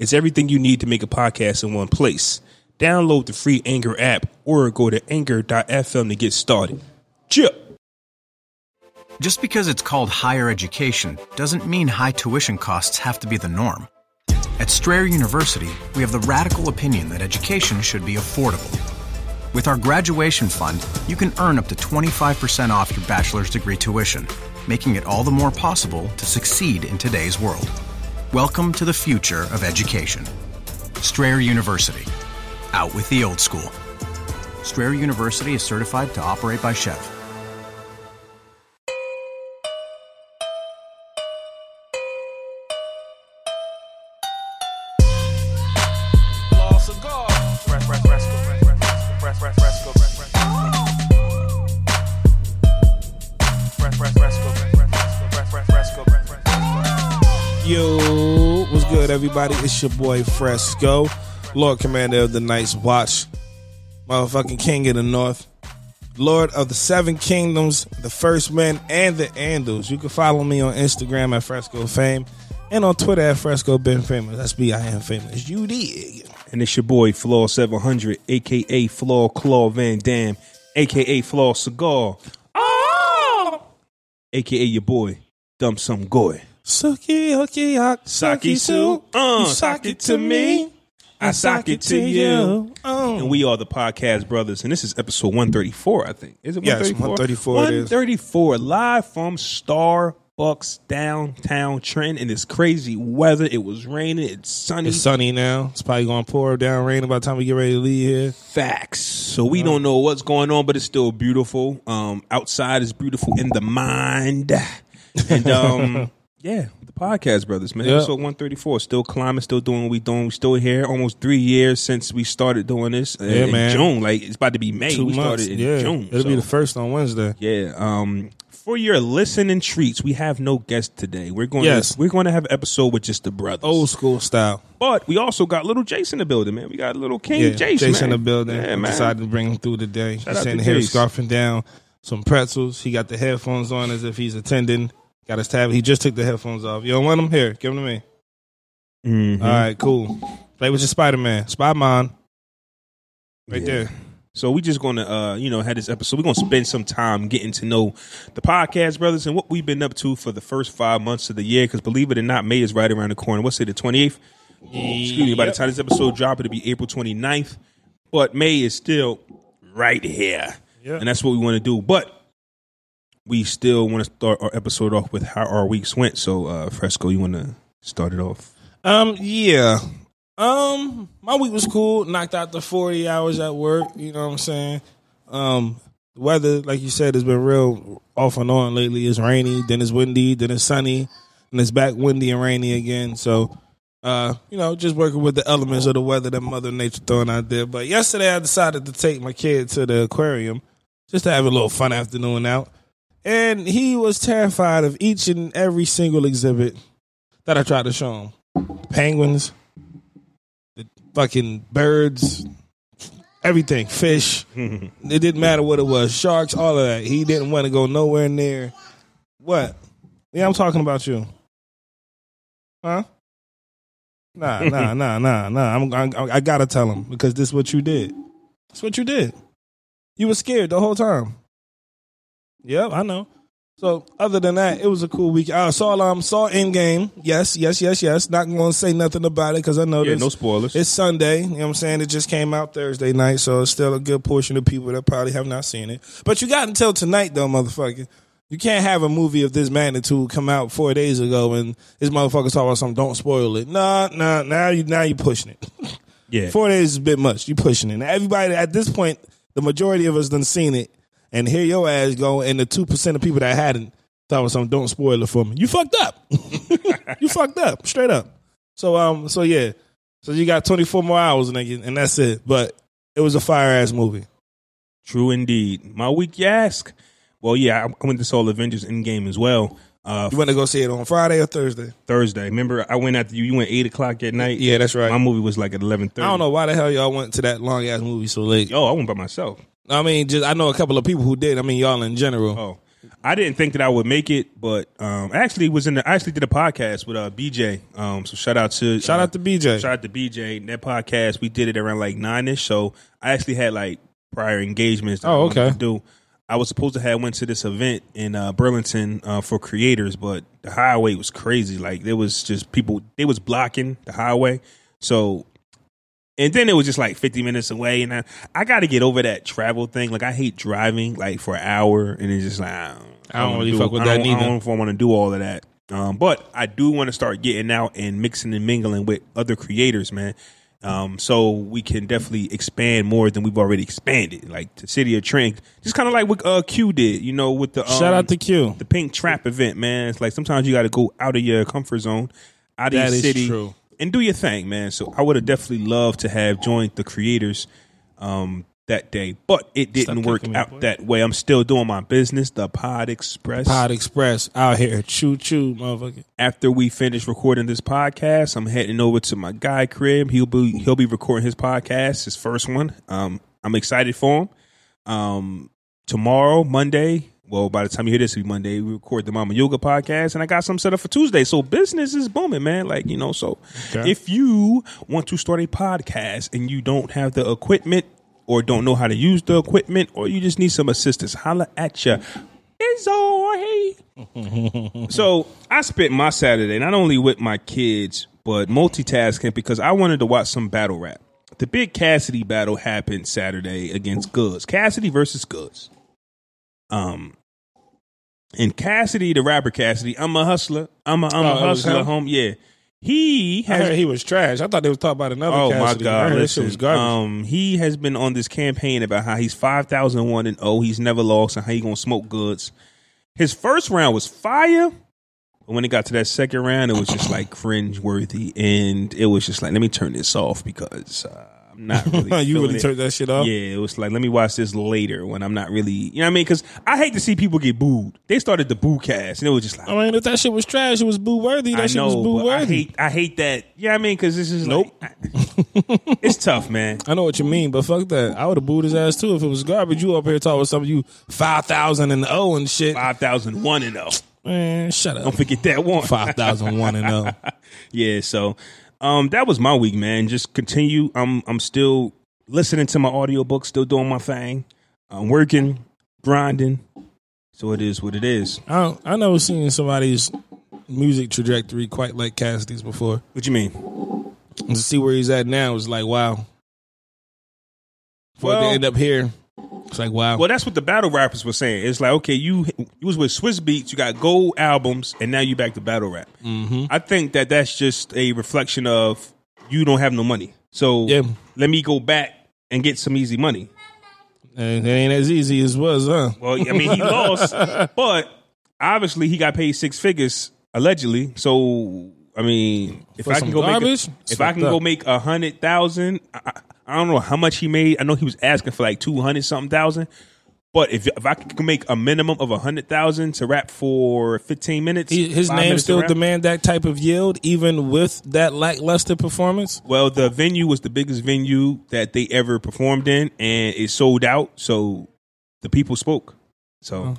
It's everything you need to make a podcast in one place. Download the free Anchor app or go to anchor.fm to get started. Chip. Just because it's called higher education doesn't mean high tuition costs have to be the norm. At Strayer University, we have the radical opinion that education should be affordable. With our graduation fund, you can earn up to 25% off your bachelor's degree tuition, making it all the more possible to succeed in today's world. Welcome to the future of education. Strayer University. Out with the old school. Strayer University is certified to operate by SCHEV. Everybody? It's your boy Fresco, Lord Commander of the Night's Watch, motherfucking King of the North, Lord of the Seven Kingdoms, the First Men, and the Andals. You can follow me on Instagram at Fresco Fame and on Twitter at Fresco Ben Famous. That's B I am famous. You dig? And it's your boy Flaw 700, aka Flaw Claw Van Dam, aka Flaw Cigar, oh! aka your boy Dump Some Goy. Sucky, hooky, hawk, Saki Sue, uh, you sock it to me. I sock it to you. Oh. And we are the podcast brothers, and this is episode 134, I think. Is it Yes, 134? 134 it is. 134, live from Starbucks downtown Trenton in this crazy weather. It was raining, it's sunny. It's sunny now. It's probably going to pour down rain by the time we get ready to leave here. Facts. So we don't know what's going on, but it's still beautiful. Um, outside is beautiful in the mind. And um, yeah, the podcast brothers, man. Yeah. Episode one thirty four. Still climbing, still doing what we doing. We still here. Almost three years since we started doing this. uh, Yeah, in man. June. Like it's about to be May. Two we months. started in yeah. June. It'll be the first on Wednesday. yeah. Um, for your listening treats, we have no guest today. We're going. Yes. To, we're going to have an episode with just the brothers. Old school style. but we also got little Jason in the building, man. We got little King Yeah, Jason. Jason in the building. Yeah, man. Decided to bring him through the day. He's sitting here scarfing down some pretzels. He got the headphones on as if he's attending. Got his tab. He just took the headphones off. You don't want them? Here, give them to me. Mhm. All right, cool. Play with your Spider Man. Spider Man. Right Yeah. there. So we just gonna uh, you know, have this episode. We're gonna spend some time getting to know the podcast brothers and what we've been up to for the first five months of the year. Because believe it or not, May is right around the corner. What's it, the twenty eighth? Excuse me. By the time this episode drop, it'll be April 29th. But May is still right here, Yeah. and that's what we want to do. But we still want to start our episode off with how our weeks went. So, uh, Fresco, you want to start it off? Um, yeah. Um, my week was cool. Knocked out the forty hours at work. You know what I'm saying? Um, the weather, like you said, has been real off and on lately. It's rainy, then it's windy, then it's sunny, and it's back windy and rainy again. So, uh, you know, just working with the elements of the weather that Mother Nature throwing out there. But yesterday, I decided to take my kid to the aquarium just to have a little fun afternoon out, and he was terrified of each and every single exhibit that I tried to show him penguins, the fucking birds, everything, fish. it didn't matter what it was, sharks, all of that. He didn't want to go nowhere near. What? Yeah, I'm talking about you. Huh? Nah, nah, nah, nah, nah. I'm, I, I gotta tell him because this is what you did. It's what you did. You were scared the whole time. Yep, I know. So other than that, it was a cool week. I saw um saw Endgame. Yes, yes, yes, yes. Not going to say nothing about it because I know Yeah, no spoilers. It's Sunday. You know what I'm saying? It just came out Thursday night, so it's still a good portion of people that probably have not seen it. But you got until tonight, though, motherfucker. You can't have a movie of this magnitude come out four days ago and this motherfucker talk about something. Don't spoil it. Nah, nah. Now you now you pushing it. yeah. Four days is a bit much. You pushing it. Now, everybody at this point, the majority of us done seen it, and here your ass go, and the two percent of people that hadn't thought was something. Don't spoil it for me. You fucked up. you fucked up, straight up. So um, so yeah, So you got 24 more hours, nigga, and that's it. But it was a fire ass movie. True indeed. My week, you ask. Well, yeah, I went to saw Avengers Endgame as well. Uh, You went to go see it on Friday or Thursday? Thursday. Remember, I went after you. You went eight o'clock at night. Yeah, that's right. My movie was like at eleven thirty. I don't know why the hell y'all went to that long ass movie so late. Yo, I went by myself. I mean, just I know a couple of people who did. I mean, y'all in general. Oh, I didn't think that I would make it, but um, I actually was in. The, I actually did a podcast with uh, BJ. Um, so shout out to Shout uh, out to BJ. Shout out to BJ. That podcast we did it around like nine ish. So I actually had like prior engagements. That Oh, I okay. To do. I was supposed to have went to this event in uh, Burlington uh, for creators, but the highway was crazy. Like there was just people. They was blocking the highway. So. And then it was just like 50 minutes away, and I, I got to get over that travel thing. Like I hate driving like for an hour, and it's just like I don't, I don't really do- fuck with that don't- I neither. don't know if I want to do all of that. Um, but I do want to start getting out and mixing and mingling with other creators, man. Um, so we can definitely expand more than we've already expanded. Like the city of Trent, just kind of like what uh, Q did, you know, with the um, Shout out to Q. the Pink Trap event, man. It's like sometimes you got to go out of your comfort zone, out of That your is city, true. And do your thing, man. So I would have definitely loved to have joined the creators um, that day, but it didn't work out that way. I'm still doing my business, the Pod Express. Pod Express out here, choo choo, motherfucker. After we finish recording this podcast, I'm heading over to my guy crib. He'll be he'll be recording his podcast, his first one. Um, I'm excited for him. Um, tomorrow, Monday. Well, by the time you hear this, it'll be Monday. We record the Mama Yoga podcast, and I got some set up for Tuesday. So business is booming, man. Like you know, so Okay. if you want to start a podcast and you don't have the equipment or don't know how to use the equipment, or you just need some assistance, holla at ya. So I spent my Saturday not only with my kids, but multitasking because I wanted to watch some battle rap. The big Cassidy battle happened Saturday against Goodz. Cassidy versus Goodz. Um, and Cassidy, the rapper Cassidy, I'm a hustler. I'm a I'm Oh, a hustler. Home, yeah. He I has heard he was trash. I thought they was talking about another. Oh Cassidy. my I god! Listen, shit was garbage. um, he has been on this campaign about how he's five thousand one and oh, he's never lost, and how he gonna smoke Goodz. His first round was fire, but when it got to that second round, it was just like cringe worthy, and it was just like, let me turn this off because uh, not really. you really it. turned that shit off. Yeah, it was like, let me watch this later when I'm not really, you know what I mean? Because I hate to see people get booed. They started the boo cast, and it was just like, I mean, if that shit was trash, it was boo worthy. That I shit was boo but I worthy. hate, I hate that. Yeah, I mean, because this is Nope. like, it's tough, man. I know what you mean, but fuck that. I would have booed his ass too if it was garbage. You up here talking with some of you five thousand and oh and shit. Five thousand one and oh. Man, shut up. Don't forget that one. Five thousand one and oh. Yeah, so um that was my week, man. Just continue. I'm I'm still listening to my audiobook, still doing my thing. I'm working, grinding. So it is what it is. I don't, I never seen somebody's music trajectory quite like Cassidy's before. What you mean? And to see where he's at now is like wow. For Well- to end up here, it's like wow. Well, that's what the battle rappers were saying. It's like, okay, you you was with Swizz Beatz, you got gold albums, and now you back to battle rap. Mm-hmm. I think that that's just a reflection of you don't have no money. So Yeah. let me go back and get some easy money. And it ain't as easy as was, huh? Well, I mean, he lost, but obviously he got paid six figures allegedly. So, I mean, if For I can go garbage? make, a, if I can go make a hundred thousand, I, I- don't know how much he made. I know he was asking for like two hundred something thousand. But if if I can make a minimum of a hundred thousand to rap for fifteen minutes, He, his name minutes still demand that type of yield, even with that lackluster performance. Well, the venue was the biggest venue that they ever performed in, and it sold out. So the people spoke. So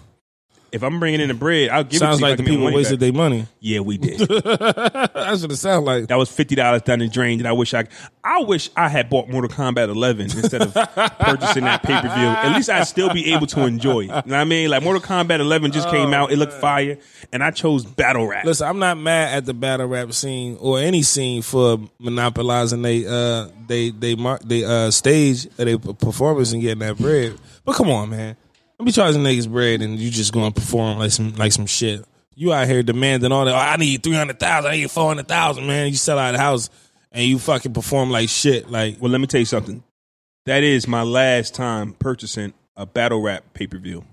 if I'm bringing in the bread, I'll give Sounds it to you. like the people wasted their money. Yeah, we did. That's what it sounds like. that was fifty dollars down the drain. That I wish I, I wish I had bought Mortal Kombat 11 instead of purchasing that pay per view. At least I'd still be able to enjoy. it. You know what I mean? Like Mortal Kombat 11 just came out. It looked fire, and I chose battle rap. Listen, I'm not mad at the battle rap scene or any scene for monopolizing they uh they they mark they uh stage they performance and getting that bread. But come on, man. Don't be charging niggas bread and you just going to perform like some like some shit. You out here demanding all that. Oh, I need three hundred thousand. I need four hundred thousand. Man, you sell out the house and you fucking perform like shit. Like Well, let me tell you something. That is my last time purchasing a battle rap pay per view.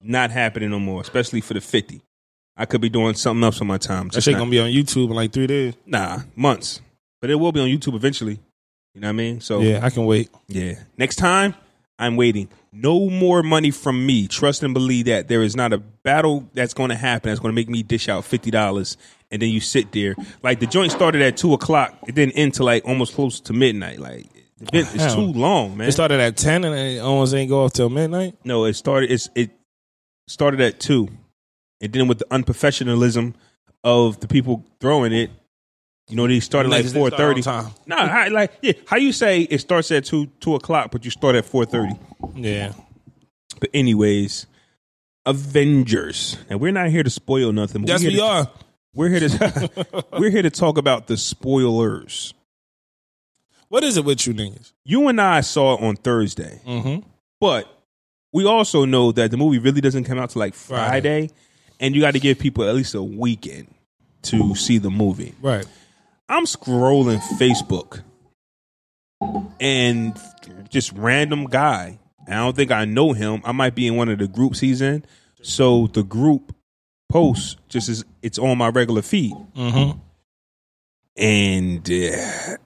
Not happening no more, especially for the 50. I could be doing something else on my time. that shit not- gonna be on YouTube in like three days. nah, months. but it will be on YouTube eventually. You know what I mean? So Yeah, I can wait. yeah. Next time, I'm waiting. No more money from me. Trust and believe that there is not a battle that's going to happen that's going to make me dish out fifty dollars, and then you sit there. Like the joint started at two o'clock, it didn't end till like almost close to midnight. Like the event is too long, man. It started at ten and it almost ain't go off till midnight. no, it started. It's it started at two, and then with the unprofessionalism of the people throwing it, you know, they started like four thirty. start on time. No, I, like yeah. How you say it starts at two two o'clock, but you start at four thirty? Yeah. But anyways, Avengers, and we're not here to spoil nothing. Yes, we're we to- are. We're here to we're here to talk about the spoilers. What is it with you niggas? You and I saw it on Thursday, Mm-hmm. but we also know that the movie really doesn't come out till like Friday, and you got to give people at least a weekend to see the movie. Right. I'm scrolling Facebook and just random guy. I don't think I know him. I might be in one of the groups he's in. So the group post just is it's on my regular feed. Mm-hmm. And uh,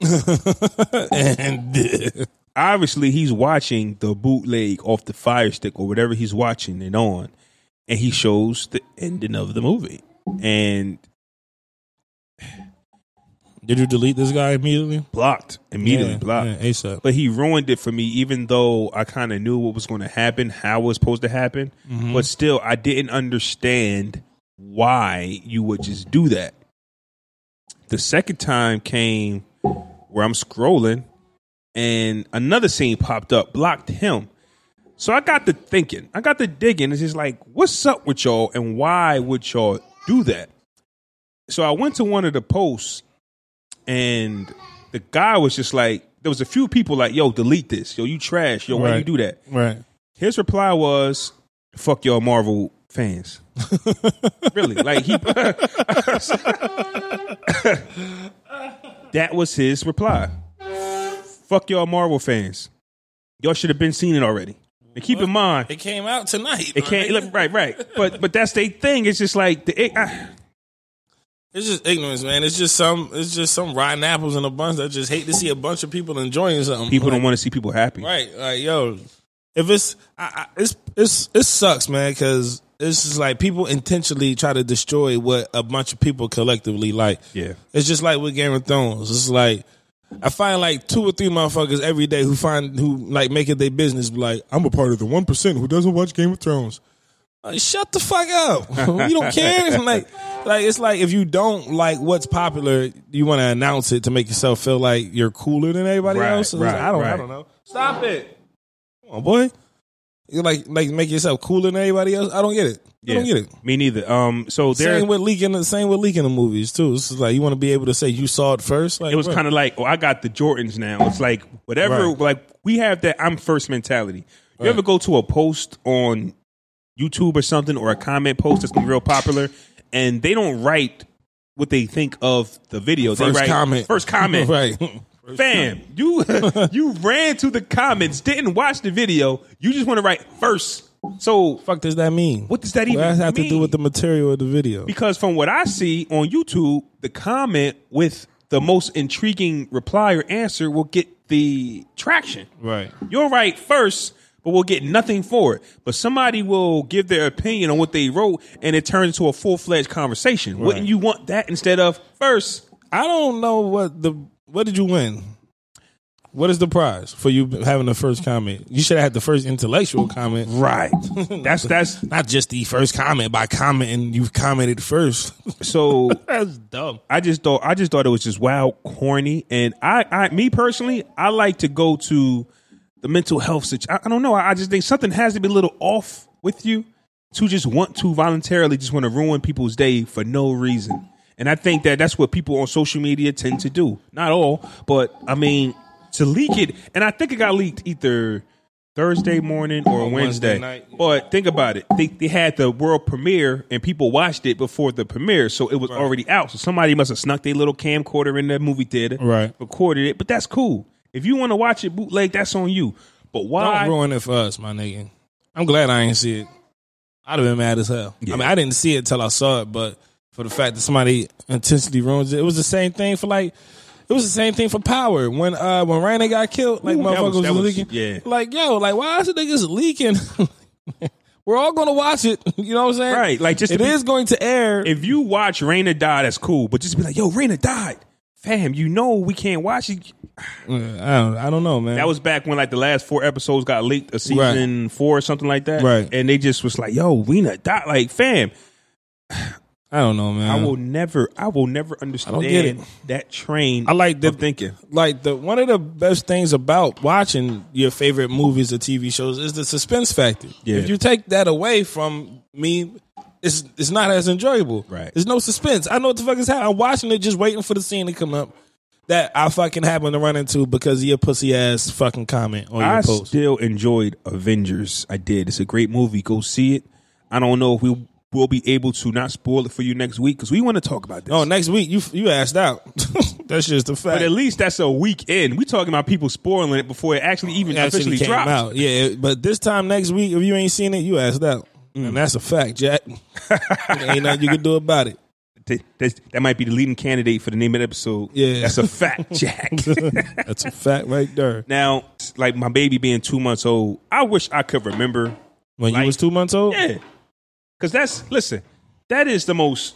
and uh, obviously he's watching the bootleg off the fire stick or whatever he's watching it on. And he shows the ending of the movie. And did you delete this guy immediately? blocked. Immediately yeah, blocked. Yeah, ASAP. but he ruined it for me even though i kind of knew what was going to happen how it was supposed to happen mm-hmm. but still i didn't understand why you would just do that the second time came where i'm scrolling and another scene popped up blocked him so i got to thinking i got to digging it's just like what's up with y'all and why would y'all do that so i went to one of the posts and the guy was just like, there was a few people like, yo, delete this. Yo, you trash. Yo, why you do that? Right. His reply was, fuck y'all Marvel fans. really? Like he That was his reply. Fuck y'all Marvel fans. Y'all should have been seeing it already. And keep in mind, It came out tonight. it can't look right, right. But but that's their thing. It's just like the it, I, It's just ignorance, man. It's just some. It's just some rotten apples in a bunch that just hate to see a bunch of people enjoying something. people Like, don't want to see people happy. Right, like yo, if it's I, I, it's it's it sucks, man, because it's just like people intentionally try to destroy what a bunch of people collectively like. Yeah. It's just like with Game of Thrones. It's like I find like two or three motherfuckers every day who find who like make it their business. be Like I'm a part of the one percent who doesn't watch Game of Thrones. Like, shut the fuck up. you don't care. like, like it's like if you don't like what's popular, you want to announce it to make yourself feel like you're cooler than everybody Right, else. Right, I don't. I don't know. Stop it. Come on, boy. You like like make yourself cooler than everybody else. I don't get it. I don't get it. Me neither. Um so there Same with leaking. The same with leaking the movies too. It's like you want to be able to say you saw it first. Like it was kind of like, oh, I got the Jordans now. It's like whatever, Right. like we have that I'm first mentality. You ever go to a post on YouTube or something or a comment post that's been real popular and they don't write what they think of the video. First they write comment. First comment. right. Fam, you you ran to the comments, didn't watch the video. You just want to write first. So fuck does that mean? What does that even does that have to do with the material of the video? because from what I see on YouTube, the comment with the most intriguing reply or answer will get the traction. Right. You're right first, but we'll get nothing for it. But somebody will give their opinion on what they wrote, and it turns into a full fledged conversation. Wouldn't you want that instead of first? I don't know what the what did you win? What is the prize for you having the first comment? You should have had the first intellectual comment, Right. That's that's not just the first comment by commenting. You've commented first. so. That's dumb. I just thought I just thought it was just wild corny, and I, I me personally, I like to go to the mental health situation. I, don't know. I, I just think something has to be a little off with you to just want to voluntarily just want to ruin people's day for no reason. And I think that that's what people on social media tend to do. Not all, but I mean to leak it. And I think it got leaked either Thursday morning or, Or Wednesday. Wednesday night. But think about it. They, they had the world premiere and people watched it before the premiere, so it was already out. So somebody must have snuck their little camcorder in the movie theater, Right. Recorded it, but that's cool. If you want to watch it bootleg, that's on you. But why? Don't ruin it for us, my nigga. I'm glad I ain't see it. I'd have been mad as hell. Yeah. I mean, I didn't see it till I saw it, but for the fact that somebody intentionally ruins it, it was the same thing for like It was the same thing for Power when uh when Raina got killed. Like Ooh, motherfuckers was- was, leaking. yeah. Like yo, like why is the niggas leaking? We're all gonna watch it. You know what I'm saying? Right, like, just it be- is going to air. if you watch Raina die, that's cool. But just be like, yo, Raina died. Fam, you know we can't watch it. I don't. I don't know, man. That was back when like the last four episodes got leaked, a season four or something like that. Right. And they just was like, yo, Raina died. Like, fam, I don't know, man. I will never, I will never understand that train. I like the thinking. like the one of the best things about watching your favorite movies or TV shows is the suspense factor. Yeah. If you take that away from me, it's it's not as enjoyable. Right. There's no suspense. I know what the fuck is happening. I'm watching it, just waiting for the scene to come up that I fucking happen to run into because of your pussy ass fucking comment on your I post. still enjoyed Avengers. I did. It's a great movie. Go see it. I don't know if we will be able to not spoil it for you next week because we want to talk about this. oh, next week you you asked out. That's just a fact. but at least that's a week in. We talking about people spoiling it before it actually even actually officially came drops. out. Yeah, but this time next week, if you ain't seen it, you asked out, Mm. and that's a fact, Jack. ain't nothing you can do about it. That, might be the leading candidate for the name of the episode. Yeah. that's a fact, Jack. That's a fact right there. now, like my baby being two months old, I wish I could remember. When Like- you was two months old, Yeah, because that's listen. That is the most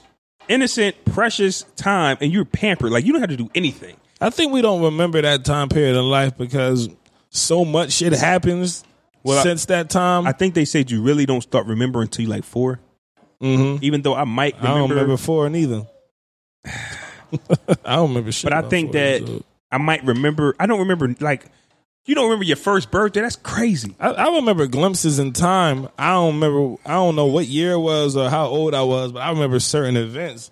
innocent, precious time, and you're pampered. Like you don't have to do anything. I think we don't remember that time period of life because so much shit happens Well, I- since that time. I I, think they said you really don't start remembering until you like 4 Mhm. Even though I might remember, I don't remember four neither. I don't remember shit. but I think that old. I might remember. I don't remember like you don't remember your first birthday. That's crazy. I, I remember glimpses in time. I don't remember. I don't know what year it was or how old I was, but I remember certain events,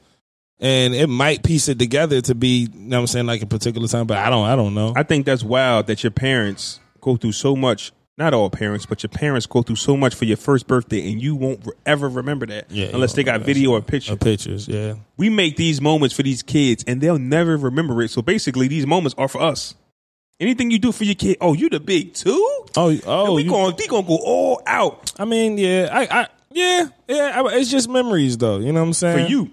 and it might piece it together to be. You know what I'm saying like a particular time, but I don't. I don't know. I think that's wild that your parents go through so much. Not all parents, but your parents go through so much for your first birthday, and you won't ever remember that Yeah, unless they got video or picture. pictures, yeah. We make these moments for these kids, and they'll never remember it. So basically, these moments are for us. Anything you do for your kid, oh, you the big two? Oh, oh, we you- gonna we gonna go all out I mean, yeah, I, I, yeah, yeah. I, it's just memories, though. You know what I'm saying? for you.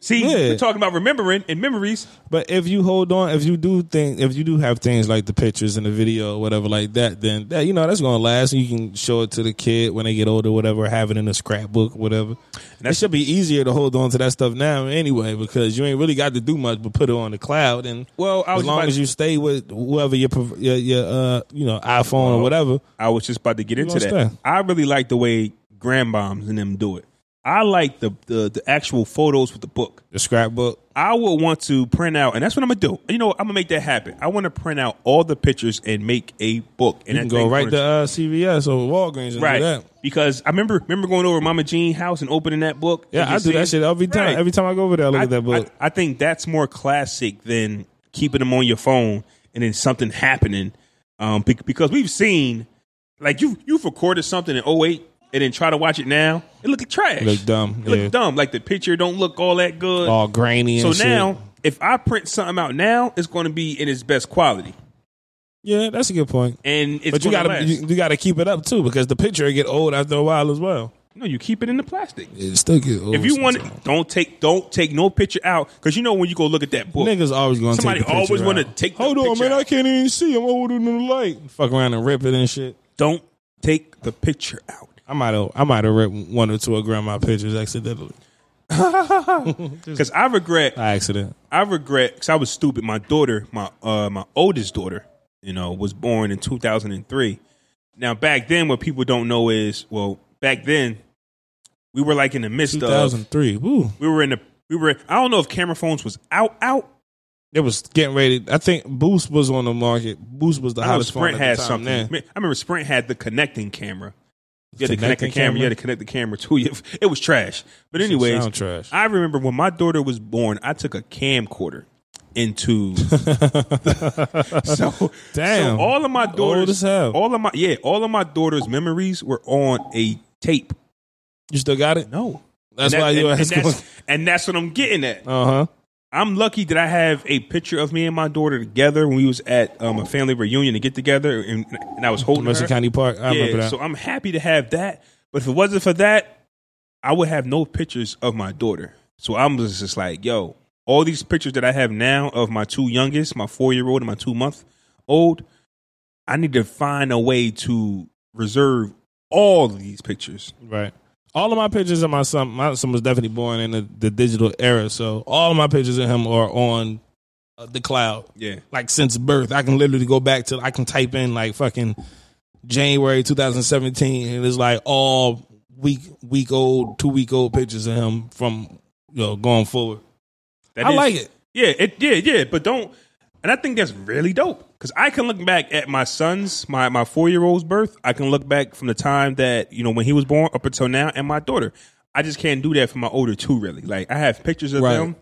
See, Yeah. we're talking about remembering and memories. But if you hold on, if you do things, if you do have things like the pictures and the video or whatever like that, then that, you know that's gonna last. And you can show it to the kid when they get older, or whatever. Have it in a scrapbook, whatever. That should be easier to hold on to that stuff now anyway, because you ain't really got to do much but put it on the cloud. And Well, as long as you stay with whoever your your, your uh you know iPhone or whatever, I was just about to get into that. stay. I really like the way grandmoms and them do it. I like the, the the actual photos with the book. the scrapbook. I would want to print out, and that's what I'm gonna do. You know, I'm gonna make that happen. I want to print out all the pictures and make a book. And You can go right to uh, CVS or Walgreens and right do that. because I remember remember going over Mama Jean house and opening that book. Yeah, I do that shit every time. Right. Every time I go over there, I look I, at that book. I, I think that's more classic than keeping them on your phone and then something happening. Um, because we've seen, like you you've recorded something in 08 and then try to watch it now. It look trash. Look dumb, It look yeah. dumb. Like the picture don't look all that good. all grainy. so shit. now, if I print something out now, it's going to be in its best quality, yeah, that's a good point. and it's But you gotta you, you gotta keep it up too because the picture will get old after a while as well. no, you keep it in the plastic. It still get old. If you want sometimes. it, don't take don't take no picture out because you know when you go look at that book, niggas always gonna Somebody take the picture always wanna take the Hold on, picture man, I can't even see. I'm older than the light. Fuck around and rip it and shit. don't take the picture out. I might have I might have ripped one or two of grandma pictures accidentally. Because I regret By accident. I regret because I was stupid. My daughter, my uh, my oldest daughter, you know, was born in 2003. Now, back then, what people don't know is, well, back then, we were like in the midst of, 2003. We were in the, we were. I don't know if camera phones was out, out. It was getting ready. I think Boost was on the market. Boost was the I hottest phone Sprint had something. then. I remember Sprint had the connecting camera. You had to connect the Connecting camera. You had to connect the camera to you. It was trash. But anyways, sound trash. I remember when my daughter was born, I took a camcorder into so Damn. so all of my daughters all of my yeah all of my daughter's memories were on a tape You still got it? no That's And why that- you and, and that's, and that's what i'm getting at Uh huh. I'm lucky that i have a picture of me and my daughter together when we was at um, a family reunion to get together and, and i was holding Mercer her. County Park. I remember yeah, that. so i'm happy to have that but if it wasn't for that i would have no pictures of my daughter so i'm just, just like yo all these pictures that I have now of my two youngest, my four year old and my two month old, I need to find a way to reserve all these pictures. Right. All of my pictures of my son, my son was definitely born in the, the digital era, so all of my pictures of him are on uh, the cloud. Yeah. Like since birth, I can literally go back to. I can type in like fucking January 2017, and it's like all week week old, two week old pictures of him from you know going forward. That I is- like it. Yeah, it yeah, yeah, but don't and I think that's really dope. Cause I can look back at my son's, my my four year old's birth. I can look back from the time that, you know, when he was born up until now and my daughter. I just can't do that for my older two really. Like I have pictures of Right. them,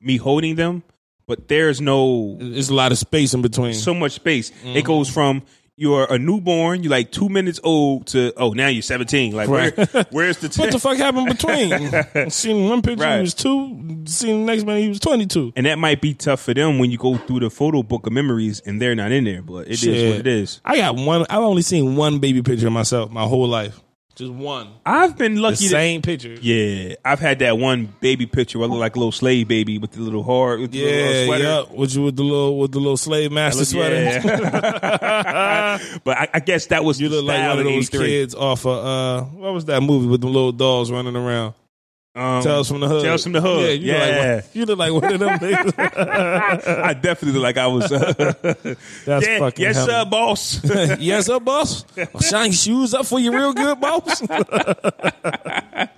me holding them, but there's no There's a lot of space in between. so much space. Mm-hmm. It goes from you're a newborn, you're like two minutes old to oh now you're seventeen. Like where, where's the what the fuck happened between? seen one picture Right. he was two. Seen the next man he was twenty two. And that might be tough for them when you go through the photo book of memories and they're not in there, but it is what it is. I got one. I've only seen one baby picture of myself my whole life. Just one. I've been The lucky. to- same picture. yeah, I've had that one baby picture where I look like a little slave baby with the little heart, with the little Yeah, sweater. yeah. With you with the little with the little slave master sweater. Yeah. but I, I guess that was You look like one of in those 83. kids off of uh what was that movie with the little dolls running around? Um, Tales from the Hood. Tales from the Hood. Yeah, you Yeah. look like one, you look like one of them niggas. I definitely look like I was. Uh, That's yeah, fucking yes, sir, boss. yes, sir, boss. Shine your shoes up for you real good, boss. yeah,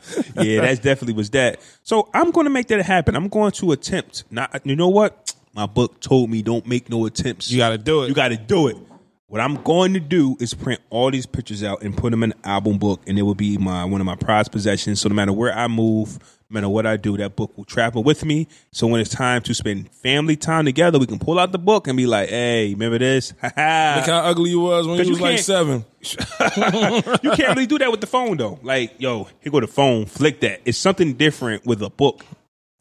that definitely was that. So I'm going to make that happen. I'm going to attempt. Not, you know what? My book told me don't make no attempts. You gotta do it. You got to do it. What I'm going to do is print all these pictures out and put them in an album book, and it will be my one of my prized possessions. So no matter where I move, no matter what I do, that book will travel with me. So when it's time to spend family time together, we can pull out the book and be like, "Hey, remember this? Ha ha." Look how ugly you was when you you was like seven. you can't really do that with the phone though. Like, yo, here go the phone, flick that. It's something different with a book,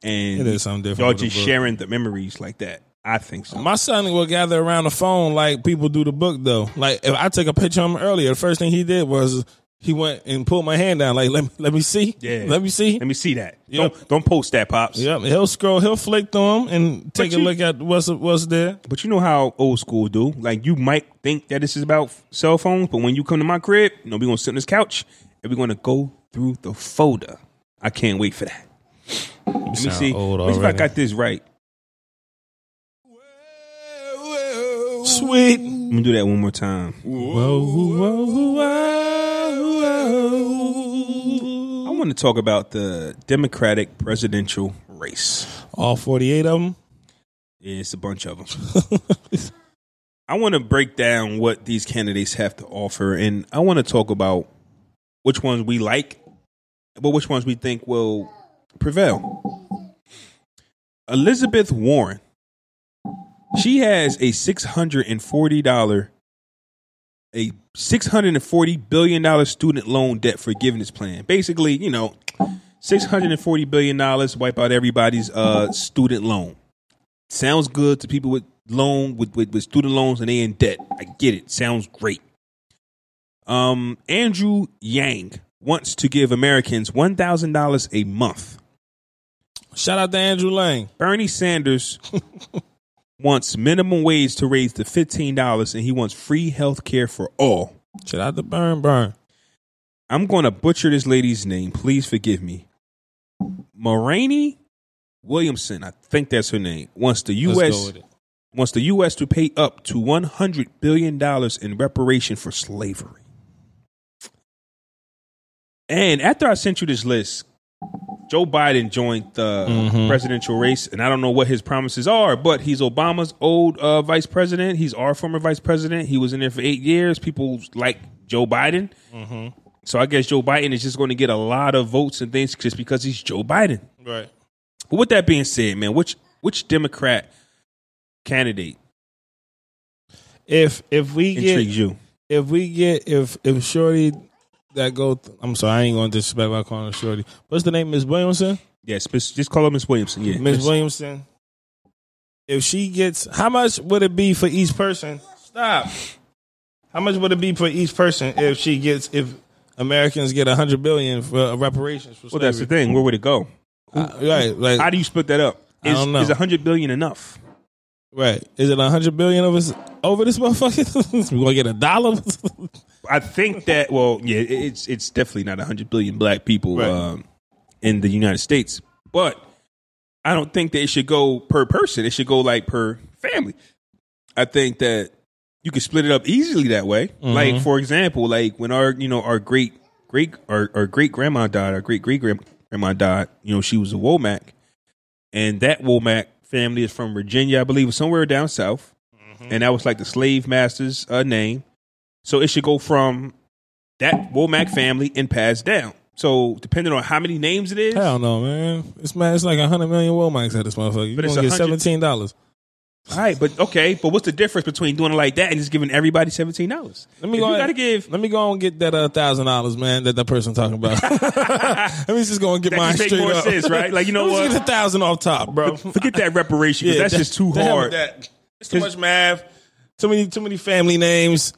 and It is something different Y'all just sharing the memories like that. I think so. My son will gather around the phone like people do the book though. Like if I took a picture of him earlier, the first thing he did was he went and pulled my hand down. Like let me let me see. Yeah. Let me see. Let me see that. Yep. Don't don't post that, pops. Yep. He'll scroll. He'll flick through them and take But a look at what's what's there. But you know how old school do. Like you might think that this is about cell phones, but when you come to my crib, you know, we're gonna sit on this couch and we're gonna go through the folder. I can't wait for that. Let me see. old Let me see if I got this right. Sweet. I'm gonna do that one more time. I want to talk about the Democratic presidential race. All forty eight of them. Yeah, it's a bunch of them. I want to break down what these candidates have to offer, and I want to talk about which ones we like, but which ones we think will prevail. Elizabeth Warren, she has a six hundred and forty dollar, a six hundred and forty billion dollar student loan debt forgiveness plan. Basically, you know, six hundred and forty billion dollars wipe out everybody's uh, student loan sounds good to people with loan with, with, with student loans and they in debt. I get it. Sounds great. Um, Andrew Yang wants to give Americans one thousand dollars a month. Shout out to Andrew Yang. Bernie Sanders wants minimum wage to raise to fifteen dollars, and he wants free health care for all. Shout out to Burn Burn. I'm going to butcher this lady's name. Please forgive me. Moraine Williamson, I think that's her name, wants the U.S. wants the U.S. to pay up to $100 billion in reparation for slavery. And after I sent you this list, Joe Biden joined the Mhm. presidential race, and I don't know what his promises are, but he's Obama's old uh, vice president. He's our former vice president. He was in there for eight years. People like Joe Biden. So I guess Joe Biden is just going to get a lot of votes and things just because he's Joe Biden. Right. But with that being said, man, which which Democrat candidate If if we get you? if we get if if Shorty that go th- I'm sorry, I ain't gonna disrespect by calling her Shorty. What's the name, Miss Williamson? Yes, Miss- just call her Miss Williamson. Yeah, Miss Williamson. If she gets how much would it be for each person? Stop. How much would it be for each person if she gets if Americans get a hundred billion for uh, reparations for Well, that's the thing. Where would it go? Uh, right, like How do you split that up? I Is, don't know. is a hundred billion enough? right? Is it a hundred billion of us over this motherfucker? we gonna get a dollar? I think that well, yeah, it's it's definitely not hundred billion black people Right. um, in the United States, but I don't think that it should go per person. It should go like per family. I think that you could split it up easily that way. Like for example, like when our you know our great great our, our great grandma died, our great great grandma died. You know she was a Womack, and that Womack family is from Virginia, I believe, somewhere down south, and that was like the slave master's uh, name. So it should go from that Womack family and pass down. So depending on how many names it is, Hell no, man. It's man. It's like a hundred million Womacks at this motherfucker. You But it's gonna get seventeen dollars. all right. But okay, but what's the difference between doing it like that and just giving everybody seventeen dollars? Let me go. You got to give. Let me go and get that uh, thousand dollars, man. That that person talking about. let me just go and get That mine straight more up. sense, right? Like, you know what? Get the thousand off top, bro. Forget that reparation because that's that- just too the hell with hard. That. It's too much math. Too many. Too many family names.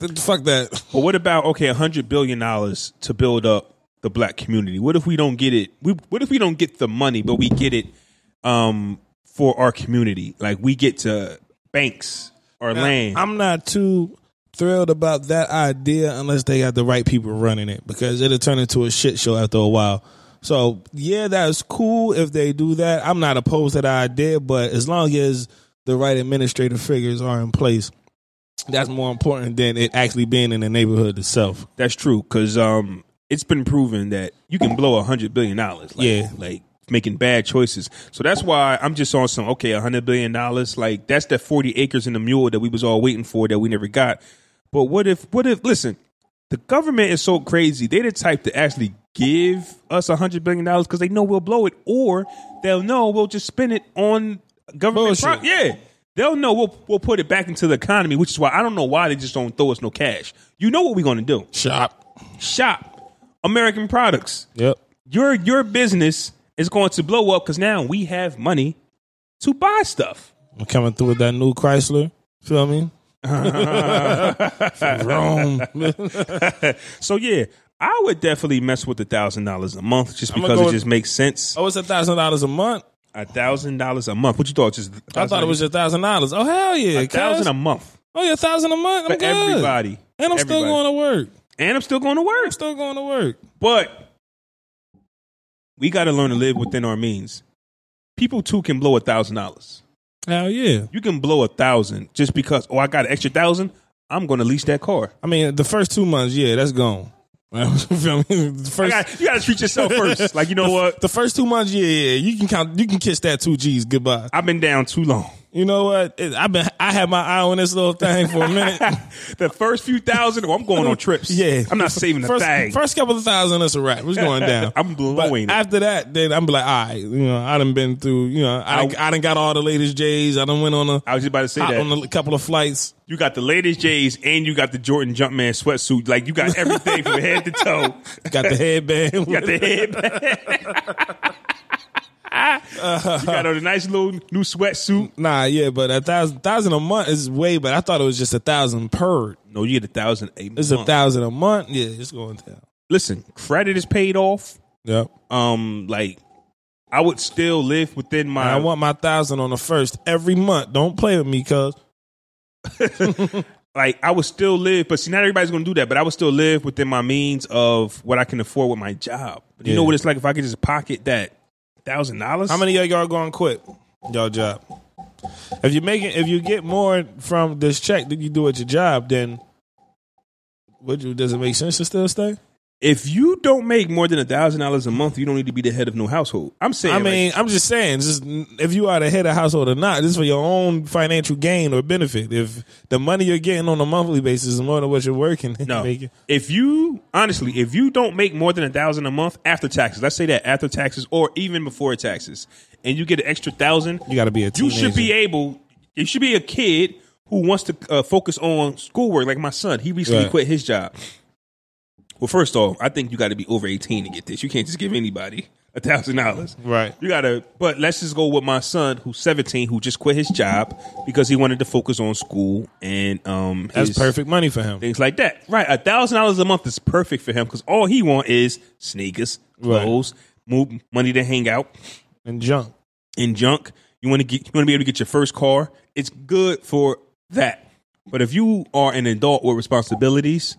Fuck that. But what about okay, a hundred billion dollars to build up the black community? What if we don't get it? We, what if we don't get the money, but we get it um, for our community? Like we get to banks or land. I'm not too thrilled about that idea unless they got the right people running it because it'll turn into a shit show after a while. So yeah, that's cool if they do that. I'm not opposed to the idea, but as long as the right administrative figures are in place, that's more important than it actually being in the neighborhood itself. That's true because um, it's been proven that you can blow a hundred billion dollars. Like, Yeah. like making bad choices. So that's why I'm just on some okay, a hundred billion dollars. Like that's that forty acres in the mule that we was all waiting for that we never got. But what if? What if? Listen, the government is so crazy. They the type to actually give us a hundred billion dollars because they know we'll blow it, or they'll know we'll just spend it on government. Pro- yeah. They'll know we'll we'll put it back into the economy, which is why I don't know why they just don't throw us no cash. You know what we're gonna do? Shop. shop American products. Yep. Your your business is going to blow up because now we have money to buy stuff. I'm coming through with that new Chrysler. Feel me? Rome. So yeah, I would definitely mess with a thousand dollars a month just because go it with- just makes sense. oh, it's a thousand dollars a month. A thousand dollars a month. What you thought? Just I thought it was a thousand dollars. Oh hell yeah, a thousand a month Oh yeah, a thousand a month. I'm for good. everybody. and I'm still going to work. And I'm still going to work. I'm still going to work. But we got to learn to live within our means. People too can blow a thousand dollars. Hell yeah. You can blow a thousand just because. Oh, I got an extra thousand. I'm going to lease that car. I mean, the first two months, yeah, that's gone. Feel me? The first, got, you got to treat yourself first. Like you know what? the first two months, yeah, yeah, you can count. You can kiss that two G's goodbye. I've been down too long. You know what? It, I've been. I had my eye on this little thing for a minute. the first few thousand, oh, I'm going on trips. Yeah, I'm not saving a first, thing. First couple of thousand, that's a wrap. It's going down. I'm blowing But it. after that, then I'm like, all right, you know, I done been through. You know, I done, I done got all the latest J's. I done went on a I was just about to say that. on a couple of flights. you got the latest J's and you got the Jordan Jumpman sweatsuit. Like you got everything from head to toe. Got the headband. Got the headband. You got on a nice little new sweatsuit. Nah, yeah, but a thousand thousand a month is way. But I thought it was just a thousand per. No, you get a thousand a It's month. a thousand a month. Yeah, it's going down. Listen, credit is paid off. Yep. Um, like I would still live within And my. I want my thousand on the first every month. Don't play with me, cuz. like I would still live, but see, not everybody's gonna do that. But I would still live within my means of what I can afford with my job. But you Yeah. know what it's like if I could just pocket that thousand dollars. How many of y'all going to quit y'all job? If you make it, if you get more from this check than you do at your job, then would you? Does it make sense to still stay? If you don't make more than a thousand dollars a month, you don't need to be the head of no household. I'm saying. I mean, I'm just saying, just if you are the head of household or not, this is for your own financial gain or benefit. If the money you're getting on a monthly basis is more than what you're working, no. making, If you honestly, if you don't make more than a thousand a month after taxes, let's say that after taxes or even before taxes, and you get an extra thousand, you got to be a you should be able. You should be a kid who wants to uh, focus on schoolwork. Like my son, he recently Right. quit his job. Well, first off, I think you got to be over eighteen to get this. You can't just give anybody a thousand dollars. Right. You gotta. But let's just go with my son, who's seventeen, who just quit his job because he wanted to focus on school and um. That's his- perfect money for him. Things like that, right? A thousand dollars a month is perfect for him because all he want is sneakers, Right. clothes, move, money to hang out, And junk. in junk. You want to get you want to be able to get your first car. It's good for that. But if you are an adult with responsibilities,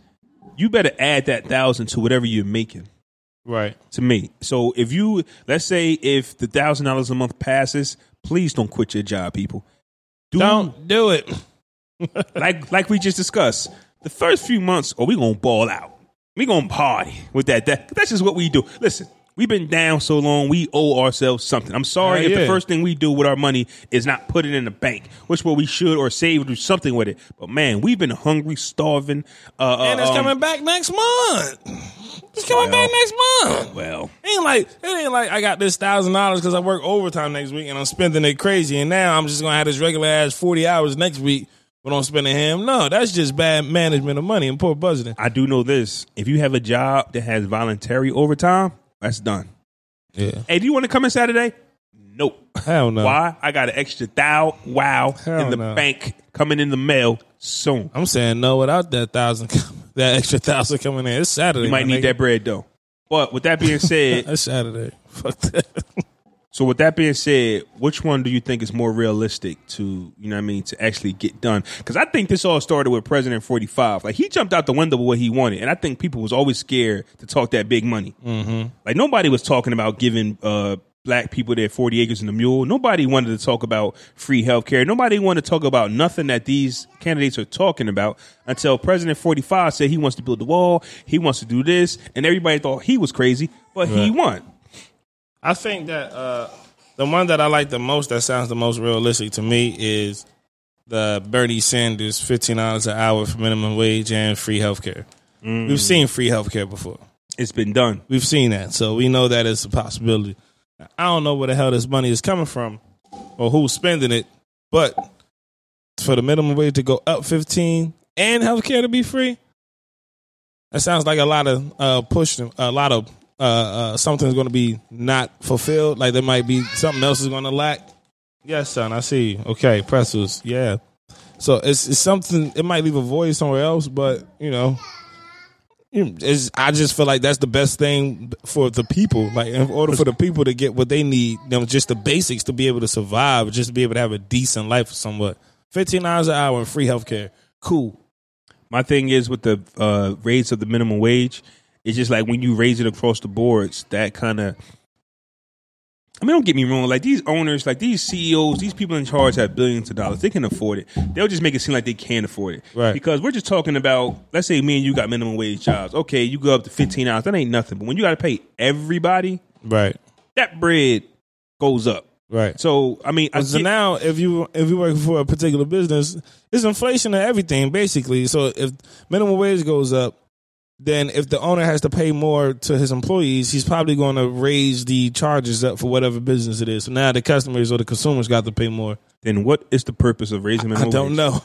you better add that thousand to whatever you're making. Right. To me, so if you let's say if the thousand dollars a month passes, please don't quit your job, people. Do Don't do it. like like we just discussed. The first few months, oh, we gonna ball out. We gonna party with that. That that's just what we do. Listen, we've been down so long. We owe ourselves something. I'm sorry Hell if the first thing we do with our money is not put it in the bank, which what we should or save or do something with it. But man, we've been hungry, starving. Uh, uh, And it's um, coming back next month. It's coming Well. back next month. Well, ain't like it ain't like I got this thousand dollars because I work overtime next week and I'm spending it crazy, and now I'm just gonna have this regular ass forty hours next week, but I'm spending him. No, that's just bad management of money and poor budgeting. I do know this. If you have a job that has voluntary overtime, that's done. Yeah, Hey, do you want to come in Saturday? Nope. hell no. Why? I got an extra thou wow Hell in the no. bank coming in the mail soon. I'm saying no without that thousand, that extra thousand coming in. It's Saturday. You might need nigga. that bread though. But with that being said, it's Saturday. Fuck that. so with that being said, which one do you think is more realistic to you know what I mean to actually get done? Because I think this all started with President Forty Five. Like he jumped out the window with what he wanted, and I think people was always scared to talk that big money. Mm-hmm. Like nobody was talking about giving uh, black people their forty acres and a mule. Nobody wanted to talk about free health care. Nobody wanted to talk about nothing that these candidates are talking about until President Forty Five said he wants to build the wall, he wants to do this, and everybody thought he was crazy, but he won. I think that uh, the one that I like the most, that sounds the most realistic to me, is the Bernie Sanders fifteen dollars an hour for minimum wage and free healthcare. We've seen free healthcare before. It's been done. We've seen that, so we know that it's a possibility. I don't know where the hell this money is coming from or who's spending it, but for the minimum wage to go up fifteen and healthcare to be free, that sounds like a lot of uh, push, a lot of uh, uh, something's going to be not fulfilled. Like there might be something else is going to lack. Yes, son, I see. Okay, pretzels. Yeah. So it's, it's something. It might leave a void somewhere else, but you know, I just feel like that's the best thing for the people. Like in order for the people to get what they need, you know, just the basics to be able to survive, just to be able to have a decent life, somewhat. Fifteen dollars an hour and free healthcare. Cool. My thing is with the uh, raise of the minimum wage, it's just like when you raise it across the boards, that kind of. I mean, don't get me wrong. Like these owners, like these CEOs, these people in charge have billions of dollars. They can afford it. They'll just make it seem like they can't afford it, Right. Because we're just talking about. Let's say me and you got minimum wage jobs. Okay, you go up to fifteen hours. That ain't nothing. But when you got to pay everybody, Right. that bread goes up. Right. So I mean, I So get- now, if you if you work for a particular business, it's inflation of everything basically. So if minimum wage goes up, then if the owner has to pay more to his employees, he's probably going to raise the charges up for whatever business it is. So now the customers or the consumers got to pay more. then what is the purpose of raising I don't wage? know.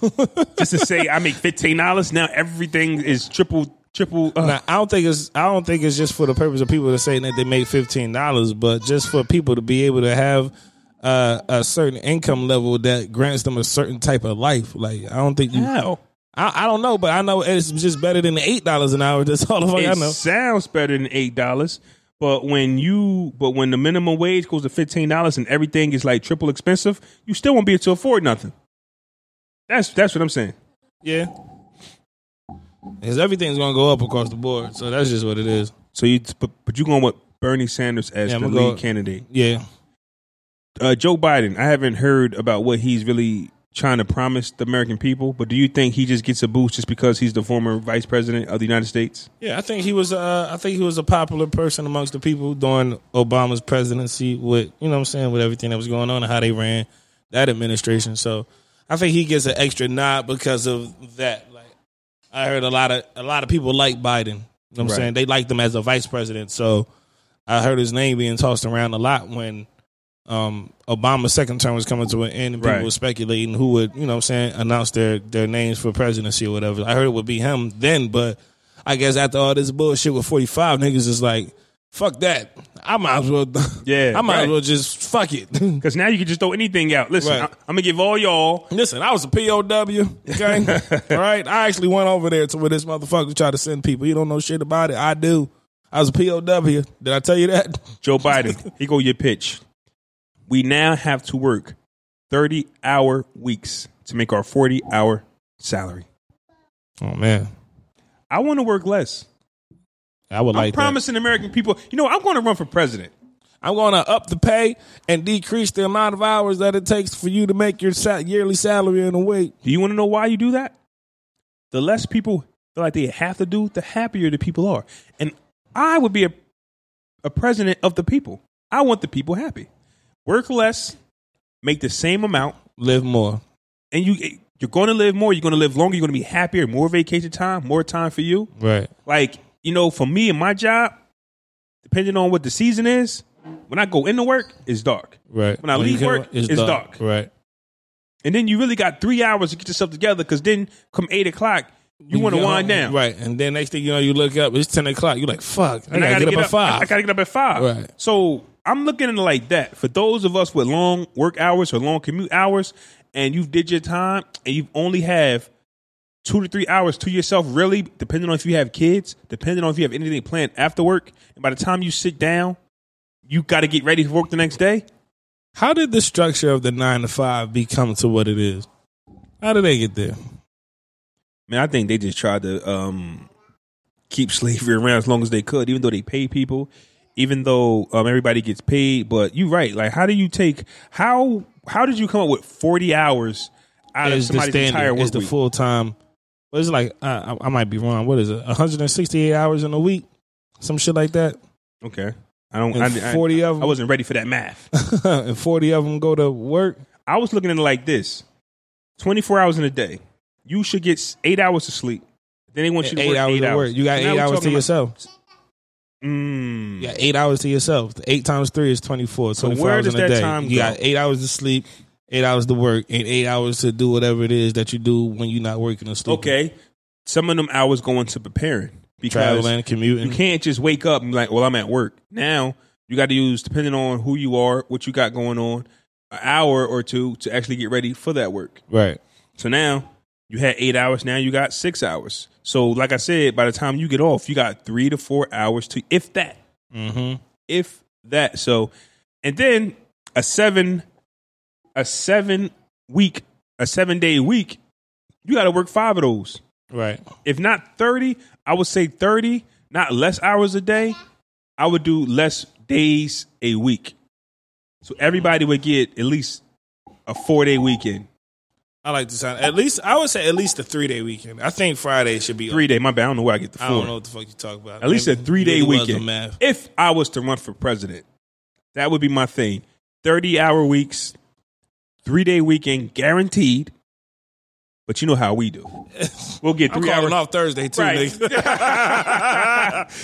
Just to say I make fifteen dollars now, everything is triple triple. Uh, now, I don't think it's I don't think it's just for the purpose of people to say that they make fifteen dollars, but just for people to be able to have uh, a certain income level that grants them a certain type of life. Like I don't think you. How? I, I don't know, but I know it's just better than the eight dollars an hour. That's all the fuck I It know. sounds better than eight dollars, but when you but when the minimum wage goes to fifteen dollars and everything is like triple expensive, you still won't be able to afford nothing. That's that's what I'm saying. Yeah, because everything's gonna go up across the board. So that's just what it is. So you but, but you going with Bernie Sanders as Yeah, the lead go- candidate. Yeah, Uh, Joe Biden, I haven't heard about what he's really trying to promise the American people, but do you think he just gets a boost just because he's the former vice president of the United States? yeah. I think he was. Uh, I think he was a popular person amongst the people during Obama's presidency. With you know, what I'm saying with everything that was going on and how they ran that administration. So I think he gets an extra nod because of that. Like I heard a lot of a lot of people like Biden. You know what I'm Right. saying? They liked him as a vice president. So I heard his name being tossed around a lot when um, Obama's second term was coming to an end and people Right. were speculating who would, you know what I'm saying, announce their, their names for presidency or whatever. I heard it would be him then, but I guess after all this bullshit with 45, niggas is like, fuck that. I might as well, Yeah, I might right. as well just fuck it. Because now you can just throw anything out. Listen, Right. I, I'm gonna give all y'all. Listen, I was a POW, okay? All right? I actually went over there to where this motherfucker tried to send people. You don't know shit about it. I do. I was a POW. Did I tell you that? Joe Biden, he go your pitch. We now have to work 30 hour weeks to make our 40 hour salary. Oh man, I want to work less. I would I'm like that. promising American people, you know, I'm going to run for president. I'm going to up the pay and decrease the amount of hours that it takes for you to make your sa- yearly salary in a week. Do you want to know why you do that? The less people feel like they have to do, the happier the people are. And I would be a, a president of the people. I want the people happy. Work less, make the same amount, Live more. and you you're going to live more. You're going to live longer. You're going to be happier. More vacation time, more time for you. Right. Like you know, for me and my job, depending on what the season is, when I go into work, it's dark. Right. When I leave you work, it's dark. Right. And then you really got three hours to get yourself together because then come eight o'clock, you want to wind home. down. Right. And then next thing you know, you look up, it's 10 o'clock. You're like, fuck. I And gotta, get, up at five. I, gotta get up at five. Right. So I'm looking at it like that. For those of us with long work hours or long commute hours, and you've did your time, and you only have two to three hours to yourself, really, depending on if you have kids, depending on if you have anything planned after work, and by the time you sit down, you got to get ready for work the next day. How did the structure of the nine to five become to what it is? How did they get there? Man, I think they just tried to um, keep slavery around as long as they could, even though they pay people, even though um, everybody gets paid. But you're right. Like, how do you take how how did you come up with 40 hours out of Is the somebody's entire standard? work Is the full time? What is it like? I, I I might be wrong. What is it? 168 hours in a week? Some shit like that. okay, I don't. And I, I, 40 of them. I wasn't ready for that math. and 40 of them go to work. I was looking at it like this: 24 hours in a day. You should get eight hours of sleep. Then they want you to eight work hours eight hours. work. You got Now eight hours to about- yourself. Mm. You got eight hours to yourself. Eight times three is 24. So 24 where does in a that day. time you go? got eight hours to sleep, eight hours to work, and eight hours to do whatever it is that you do when you're not working or sleeping. Okay, some of them hours go into preparing because Traveling, commuting. You can't just wake up and be like, well, I'm at work. Now you got to use, depending on who you are, what you got going on, an hour or two to actually get ready for that work. Right. So now you had eight hours. Now you got six hours. So like I said, by the time you get off, you got three to four hours to, if that, Mm-hmm. if that. So, and then a seven, a seven week, a seven day week, you got to work five of those Right. if not 30, I would say 30, not less hours a day. I would do less days a week. So everybody would get at least a four day weekend. I like the sound. At least I would say at least a three day weekend. I think Friday should be Three day, my bad. I don't know where I get the four. I don't know what the fuck you talk about. At least a three day really weekend. math. If I was to run for president, that would be my thing. 30 hour weeks, three day weekend guaranteed. But you know how we do. We'll get I'm three calling hours. off Thursday too. Right. nigga.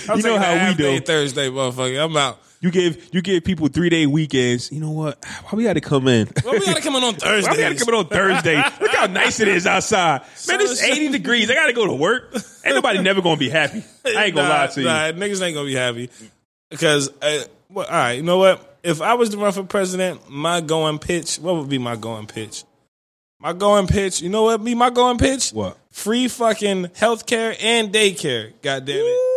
You know how we do. Thursday, motherfucker. I'm out. You give you give people three day weekends. You know what? Why we got to come in? Well, we gotta come in on Thursday. Why we got to come in on Thursday? Look how nice it is outside. Man, it's 80 degrees. I got to go to work. Ain't nobody never to be happy. I ain't to nah, lie to you. Nah, niggas ain't gonna be happy because. Uh, well, all right, you know what? If I was to run for president, my going pitch, what would be my going pitch? My going pitch, you know what? Be my going pitch? What? Free fucking healthcare and daycare. God damn it.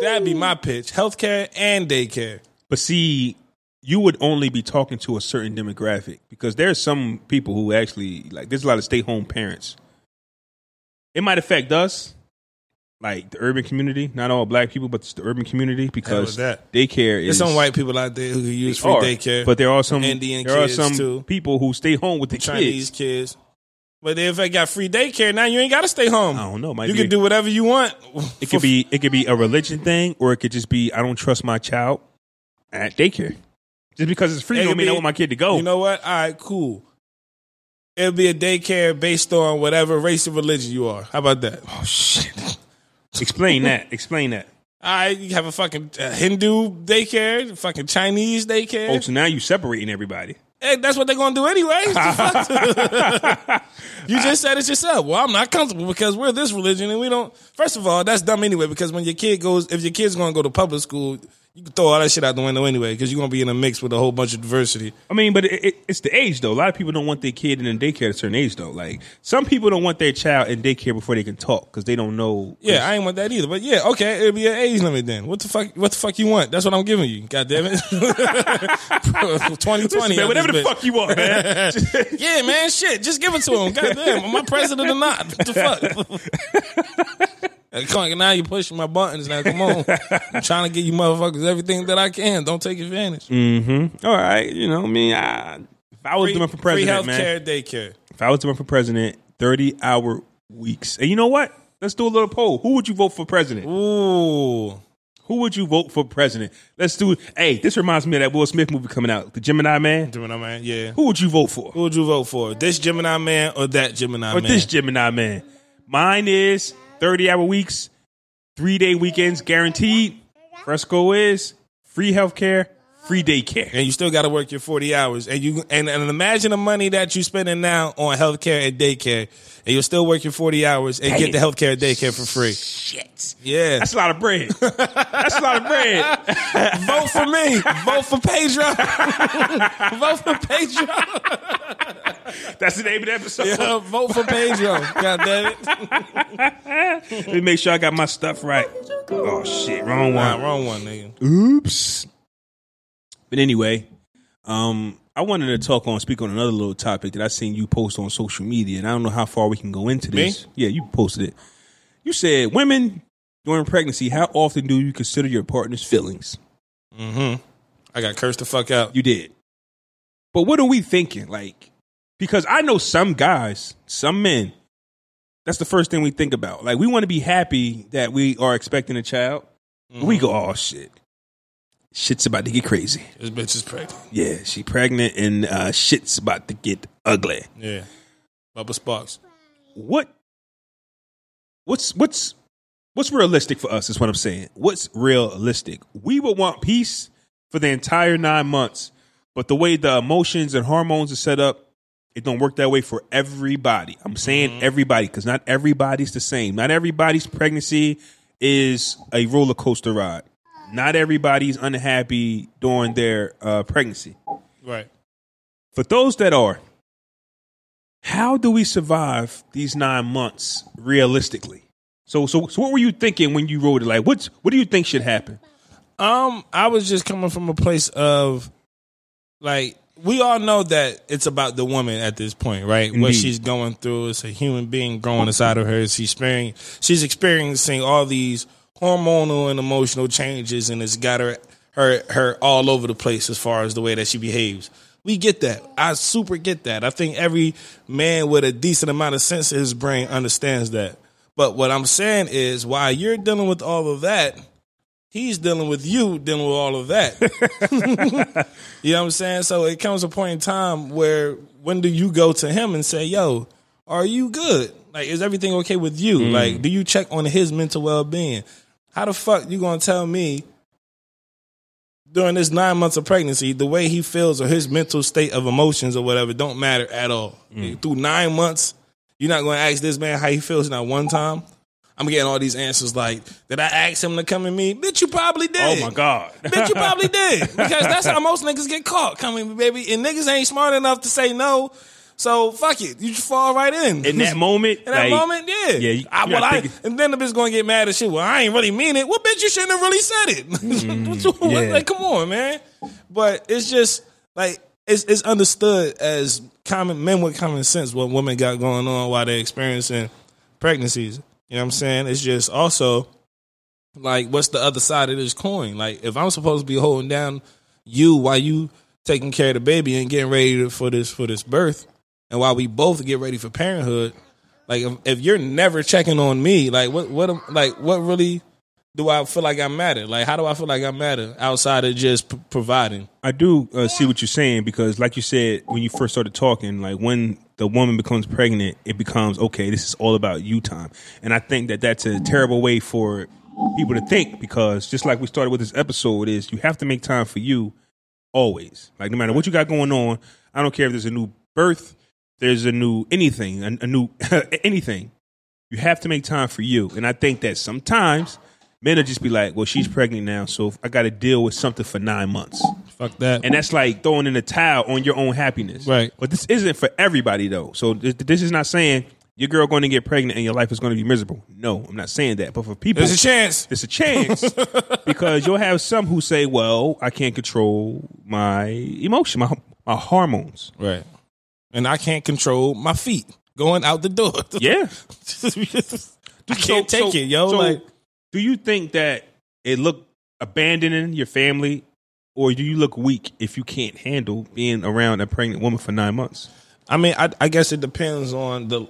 That'd be my pitch. Healthcare and daycare. But see, you would only be talking to a certain demographic because there's some people who actually like. There's a lot of stay home parents. It might affect us, like the urban community. Not all black people, but the urban community because that? daycare is There's some white people out there who can use free are, daycare. but there are some Indian there are some too. people who stay home with the Chinese kids. kids. But if I got free daycare, now you ain't got to stay home. I don't know. Might you be can do whatever you want. It could be it could be a religion thing, or it could just be I don't trust my child at daycare. Just because it's free, It don't mean I want my kid to go. You know what? All right, cool. It'll be a daycare based on whatever race or religion you are. How about that? oh shit! Explain that. Explain that. All right, you have a fucking uh, Hindu daycare, fucking Chinese daycare. Oh, so now you're separating everybody. Hey, that's what they're gonna do anyway. you just said it yourself. Well, I'm not comfortable because we're this religion and we don't. First of all, that's dumb anyway. Because when your kid goes, if your kid's gonna go to public school, you can throw all that shit out the window anyway because you're gonna be in a mix with a whole bunch of diversity. I mean, but it, it, it's the age though. A lot of people don't want their kid in a daycare at a certain age though. Like some people don't want their child in daycare before they can talk because they don't know. Yeah, I ain't want that either. But yeah, okay, it'll be an age limit then. What the fuck? What the fuck you want? That's what I'm giving you. God damn it. 2020. man, whatever the bitch. fuck you want, man. Yeah, man, shit. Just give it to him. God damn. Am I president or not? What the fuck? Hey, come on, now you pushing my buttons. Now, come on. I'm trying to give you motherfuckers everything that I can. Don't take advantage. Mm-hmm. All right, you know, I mean, I, if I was doing for president, free man, health care, daycare. if I was doing for president, thirty hour weeks. And you know what? Let's do a little poll. Who would you vote for president? Ooh. Who would you vote for president? Let's do. it. Hey, this reminds me of that Will Smith movie coming out, the Gemini Man. Gemini man, yeah. Who would you vote for? Who would you vote for? This Gemini man or that Gemini Or man? this Gemini Man? Mine is thirty hour weeks, three day weekends guaranteed. Fresco is free healthcare, free daycare. and you still got to work your 40 hours and you and, and imagine the money that you're spending now on healthcare and daycare and you'll still work your 40 hours and get the healthcare and daycare for free Shit. yeah That's a lot of bread. That's a lot of bread. vote for me vote for pedro vote for pedro That's the name of the episode. yeah, vote for pedro god damn it Let me make sure I got my stuff right. Oh shit, wrong nah, one. wrong one nigga Oops. But anyway, um, I wanted to talk on speak on another little topic that I seen you post on social media, and I don't know how far we can go into this. Yeah, you posted it. You said women during pregnancy, how often do you consider your partner's feelings? Mm-hmm. I got cursed the fuck out You did. But what are we thinking? Like, because I know some guys, some men, that's the first thing we think about. Like, we want to be happy that we are expecting a child. We go, oh shit. Shit's about to get crazy. this bitch is pregnant Yeah, she pregnant and uh, shit's about to get ugly. yeah Bubba Sparks What? What's what's what's realistic for us? Is what I'm saying. What's realistic? We would want peace for the entire nine months, but the way the emotions and hormones are set up, it don't work that way for everybody. I'm saying everybody because not everybody's the same. Not everybody's pregnancy is a roller coaster ride. Not everybody's unhappy during their uh, pregnancy. right For those that are, how do we survive these nine months realistically? So, so, so, what were you thinking when you wrote it? Like, what's what do you think should happen? Um, I was just coming from a place of like we all know that it's about the woman at this point, right? What she's going through. It's a human being growing inside of her. She's experiencing she's experiencing all these hormonal and emotional changes and it's got her her her all over the place as far as the way that she behaves. We get that. I super get that. I think every man with a decent amount of sense in his brain understands that. But what I'm saying is while you're dealing with all of that, he's dealing with you dealing with all of that. you know what I'm saying? So it comes a point in time where when do you go to him and say, "Yo, are you good? Like, is everything okay with you? Mm. Like, do you check on his mental well being? How the fuck you gonna tell me during this nine months of pregnancy the way he feels or his mental state of emotions or whatever don't matter at all mm. through nine months? You're not gonna ask this man how he feels not one time. I'm getting all these answers like, did I ask him to come and me? Bitch, you probably did. Oh my god! Bitch, you probably did. Because that's how most niggas get caught coming, baby. And niggas ain't smart enough to say no. So fuck it. You just fall right in. In that moment, In that like, moment, yeah. yeah, you- I, you well, I, and then the bitch gonna get mad at shit. Well, I ain't really mean it. Well, bitch, you shouldn't have really said it. What- mm, yeah. Like, come on, man. But it's just like it's it's understood as common men with common sense what women got going on while they're experiencing pregnancies. You know what I'm saying? It's just also like what's the other side of this coin? Like if I'm supposed to be holding down you while you taking care of the baby and getting ready for this for this birth, and while we both get ready for parenthood, like if, if you're never checking on me, like what what like what really do I feel like I matter? Like how do I feel like I matter outside of just p- providing? I do uh, see what you're saying because, like you said, when you first started talking, like when the woman becomes pregnant, it becomes okay. This is all about you time, and I think that that's a terrible way for people to think because, just like we started with this episode, is you have to make time for you always. Like no matter what you got going on, I don't care if there's a new birth, there's a new anything, a, a new anything. You have to make time for you, and I think that sometimes Men will just be like, "Well, she's pregnant now, so I got to deal with something for nine months." Fuck that. and that's like throwing in a towel on your own happiness. Right. But this isn't for everybody though. So this, this is not saying your girl going to get pregnant and your life is going to be miserable. No, I'm not saying that. But for people, There's a chance. There's a chance because you'll have some who say, "Well, I can't control my emotion, my my hormones." Right. And I can't control my feet going out the door. Yeah. I can't take it, yo. so like do you think that it look abandoning your family, or do you look weak if you can't handle being around a pregnant woman for nine months? I mean, I, I guess it depends on the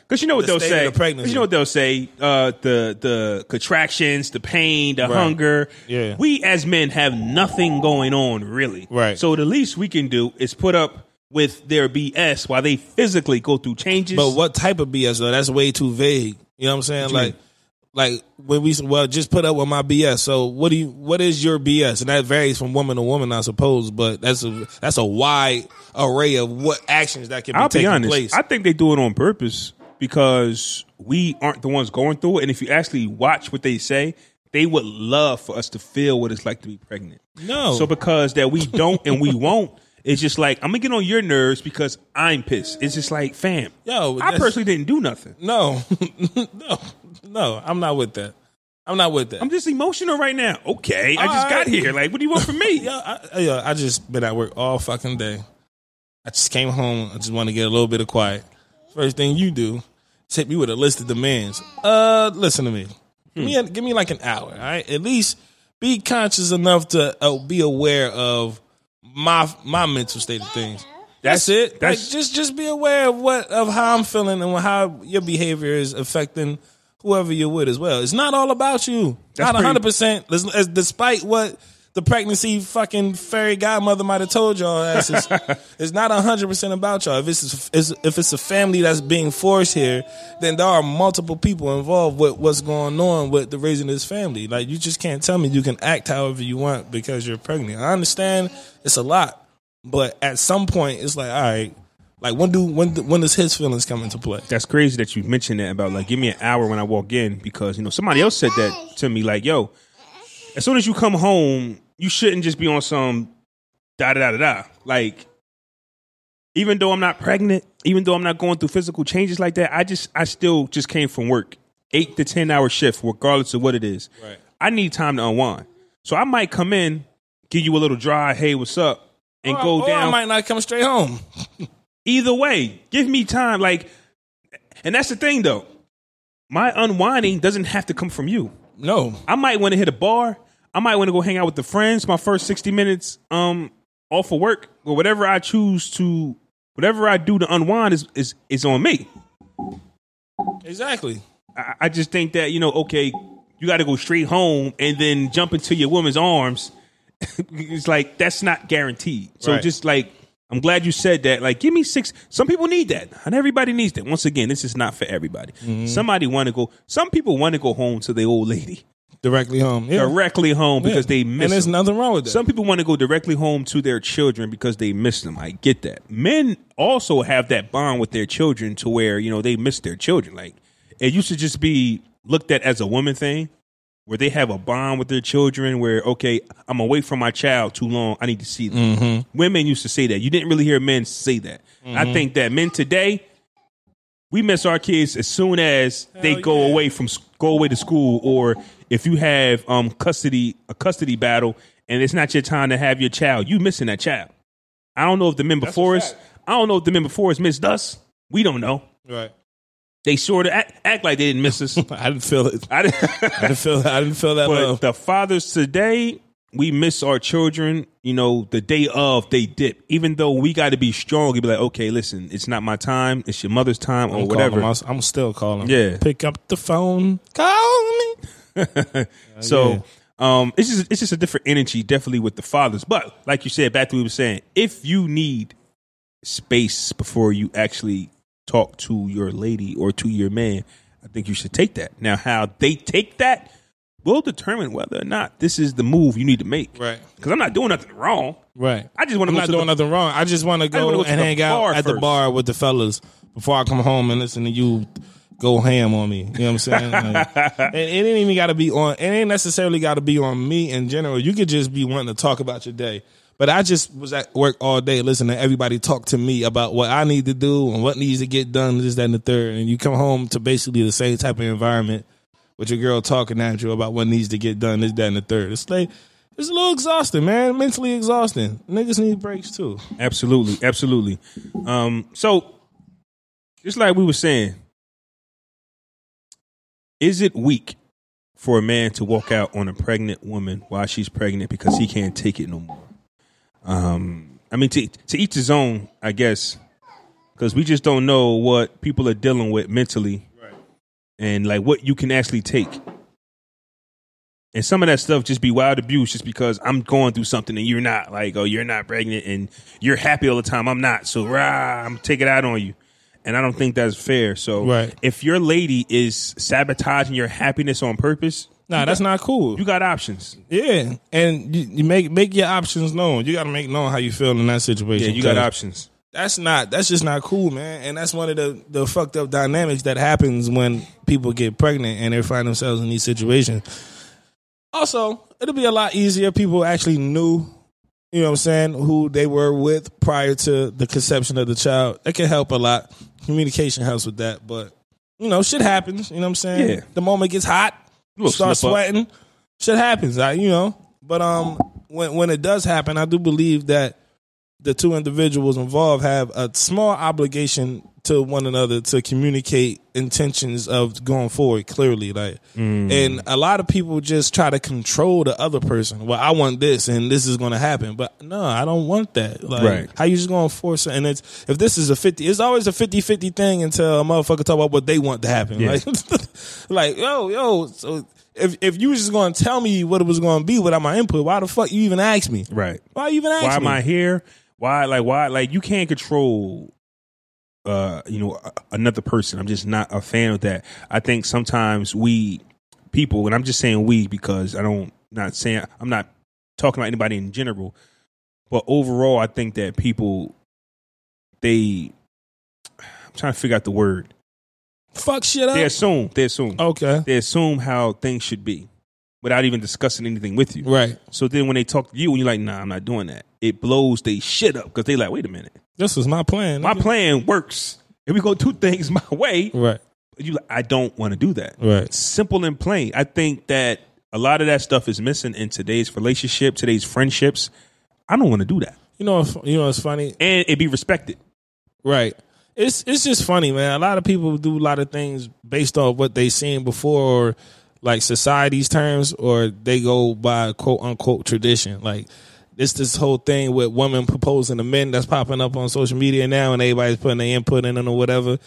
Because you know what The they'll say. of the pregnancy. 'Cause you know what they'll say. Uh, the the contractions, the pain, the Right. hunger. Yeah. We as men have nothing going on really. Right. So the least we can do is put up with their BS while they physically go through changes. But what type of BS though? That's way too vague. You know what I'm saying? What Like, like when we well, just put up with my BS. So what do you? What is your BS? And that varies from woman to woman, I suppose. But that's a that's a wide array of what actions that can be I'll be honest. place. I think they do it on purpose because we aren't the ones going through it. And if you actually watch what they say, they would love for us to feel what it's like to be pregnant. No. So because that we don't and we won't, it's just like I'm gonna get on your nerves because I'm pissed. It's just like, fam. Yo, I personally didn't do nothing. no, no, no. I'm not with that. I'm not with that. I'm just emotional right now. Okay, I All just got here. Like, what do you want from me? Yo, I, yo, I just been at work all fucking day. I just came home. I just want to get a little bit of quiet. First thing you do hit me with a list of demands. Uh, listen to me. Give me, a, give me like an hour. All right, at least be conscious enough to uh, be aware of my my mental state of things. That's, it. that's- like, just just be aware of what of how I'm feeling and how your behavior is affecting whoever you're with as well. It's not all about you. Not pretty- 100. percent Despite what the pregnancy fucking fairy godmother might have told y'all, ass, it's, not 100 percent about y'all. If it's, if it's a family that's being forced here, then there are multiple people involved with what's going on with the raising this family. Like you just can't tell me you can act however you want because you're pregnant. I understand it's a lot, but at some point it's like, all right, like when do when when does his feelings come into play? That's crazy that you mentioned that about like give me an hour when I walk in because you know somebody else said that to me like yo, as soon as you come home, you shouldn't just be on some da da da da. Like even though I'm not pregnant, even though I'm not going through physical changes like that, I just I still just came from work, eight to ten hour shift, regardless of what it is. Right. I need time to unwind, so I might come in, give you a little dry, hey, what's up, and Or- go or down I might not come straight home. either way, give me time. Like, and that's the thing though. My unwinding doesn't have to come from you. No, I might want to hit a bar. I might want to go hang out with the friends. My first sixty minutes, um, off of work or whatever I choose to, whatever I do to unwind is is is on me. exactly. I, I just think that you know, okay, you got to go straight home and then jump into your woman's arms. it's like that's not guaranteed. So Right. just like I'm glad you said that. Like, give me six. Some people need that. Not everybody needs that. Once again, this is not for everybody. Mm-hmm. Somebody want to go. Some people want to go home to the old lady Directly home. Yeah. directly home because Yeah. they miss. and there's them. nothing wrong with that. Some people want to go directly home to their children because they miss them. I get that. Men also have that bond with their children to where, you know, they miss their children. Like it used to just be looked at as a woman thing where they have a bond with their children where, okay, I'm away from my child too long. I need to see them. Mm-hmm. Women used to say that. You didn't really hear men say that. I think that men today, we miss our kids as soon as they go yeah. away from go away to school or if you have um custody a custody battle and it's not your time to have your child you missing that child i don't know if the men before us i don't know if the men before us missed us we don't know right. They sort of act, act like they didn't miss us I didn't feel it. I didn't, I didn't feel. I didn't feel that but love. the fathers today we miss our children you know the day of they dip even though we got to be strong and be like okay listen it's not my time it's your mother's time or I'm whatever calling. I'm still calling. Yeah. Pick up the phone. Call me. So um, it's just it's just a different energy, definitely with the fathers. But like you said, back to what we were saying, if you need space before you actually talk to your lady or to your man, I think you should take that. Now, how they take that will determine whether or not this is the move you need to make. Right. Because I'm not doing nothing wrong. Right. I just want I'm to not to doing the, nothing wrong. I just want to go go and hang out at the bar with the fellas before I come home and listen to you go ham on me. You know what I'm saying? Like, and it ain't even got to be on. It ain't necessarily got to be on me in general. You could just be wanting to talk about your day. But I just was at work all day listening to everybody talk to me about what I need to do and what needs to get done, this, that, and the third. And you come home to basically the same type of environment with your girl talking at you about what needs to get done, this, that, and the third. It's like it's a little exhausting, man. Mentally exhausting. Niggas need breaks too. Absolutely, absolutely. Um, so just like we were saying, is it weak for a man to walk out on a pregnant woman while she's pregnant because he can't take it no more? Um, I mean, to to each his own, I guess, because we just don't know what people are dealing with mentally, Right. and like what you can actually take. And some of that stuff just be wild abuse just because I'm going through something and you're not. Like, oh, you're not pregnant and you're happy all the time. I'm not. So, rah, I'm taking it out on you. And I don't think that's fair. So, Right. if your lady is sabotaging your happiness on purpose, Nah, that's not cool. you got options. Yeah, and you, you make make your options known. You got to make known how you feel in that situation. Yeah, you got options. That's not. That's just not cool, man. And that's one of the the fucked up dynamics that happens when people get pregnant and they find themselves in these situations. Also, it'll be a lot easier. if People actually knew, you know, what I'm saying, who they were with prior to the conception of the child. That can help a lot. Communication helps with that, but you know, shit happens. You know what I'm saying? Yeah. The moment gets hot, start slip up. sweating. Shit happens. I, you know, but um, when when it does happen, I do believe that the two individuals involved have a small obligation to one another to communicate intentions of going forward clearly like Mm. and a lot of people just try to control the other person well i want this and this is going to happen but no i don't want that like Right. how you just going to force it and it's if this is a 50 it's always a 50-50 thing until a motherfucker talk about what they want to happen Yeah. like like yo yo so if if you was just going to tell me what it was going to be without my input why the fuck you even ask me Right. why you even ask Why me am I here? Why, like, why, like, you can't control, uh, you know, another person. I'm just not a fan of that. I think sometimes we people, and I'm just saying we because I don't, not saying, I'm not talking about anybody in general, but overall, I think that people, they, I'm trying to figure out the word. fuck shit up They assume, they assume, okay they assume how things should be without even discussing anything with you. right So then when they talk to you and you're like, nah, I'm not doing that, it blows they shit up because they like, wait a minute. This was my plan. My nigga. plan works. If we go do things my way, Right. you I don't want to do that. Right. Simple and plain. I think that a lot of that stuff is missing in today's relationship, today's friendships. I don't want to do that. You know. You know. It's funny. And it be respected. Right. It's it's just funny, man. A lot of people do a lot of things based off what they seen before, or like society's terms, or they go by quote unquote tradition. Like it's this whole thing with women proposing to men that's popping up on social media now, and everybody's putting their input in it or whatever.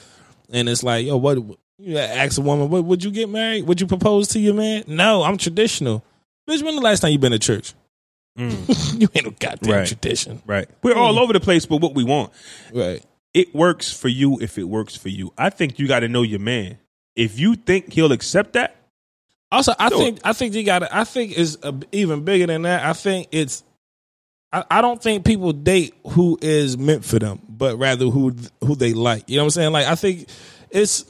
And it's like, yo, what? You ask a woman, what would you get married? Would you propose to your man? No, I'm traditional. Bitch, when the last time you been to church? Mm. you ain't no goddamn Right. tradition. Right. We're all mm. over the place, but what we want. Right. It works for you if it works for you. I think you got to know your man. If you think he'll accept that, Also, I think I think you got. I think it's a, even bigger than that. I think it's. I, I don't think people date who is meant for them, but rather who who they like. You know what I'm saying? Like I think it's.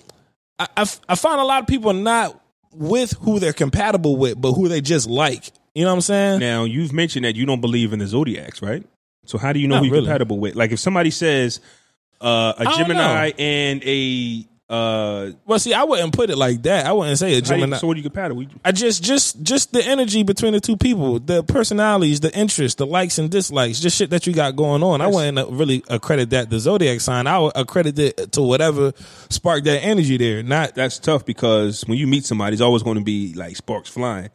I I, I find a lot of people not with who they're compatible with, but who they just like. You know what I'm saying? Now you've mentioned that you don't believe in the zodiacs, right? So how do you know Not who you're really. compatible with? Like if somebody says uh, a Gemini know. and a uh, Well, see, I wouldn't put it like that. I wouldn't say a you- Gemini. so what are you compatible? with? I just just just the energy between the two people, the personalities, the interests, the likes and dislikes, just shit that you got going on. I wouldn't uh, really accredit that the zodiac sign. I would accredit it to whatever sparked that energy there. Not That's tough because when you meet somebody, it's always going to be like sparks flying.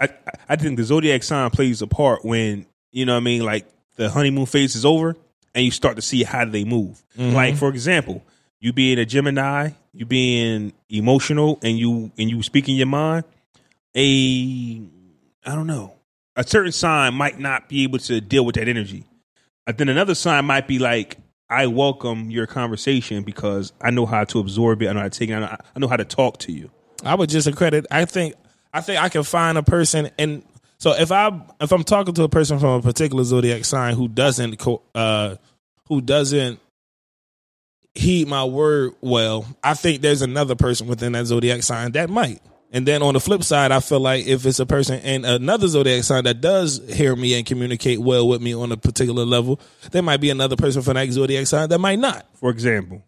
I I think the zodiac sign plays a part when you know what I mean, like the honeymoon phase is over and you start to see how they move. Like for example, you being a Gemini, you being emotional, and you and you speaking your mind. A I don't know, a certain sign might not be able to deal with that energy. And then another sign might be like, I welcome your conversation because I know how to absorb it. I know how to take it. I know, I know how to talk to you. I would just accredit. I think I think I can find a person and so if I if I'm talking to a person from a particular zodiac sign who doesn't uh who doesn't heed my word well, I think there's another person within that zodiac sign that might. And then on the flip side, I feel like if it's a person in another zodiac sign that does hear me and communicate well with me on a particular level, there might be another person from that zodiac sign that might not. For example,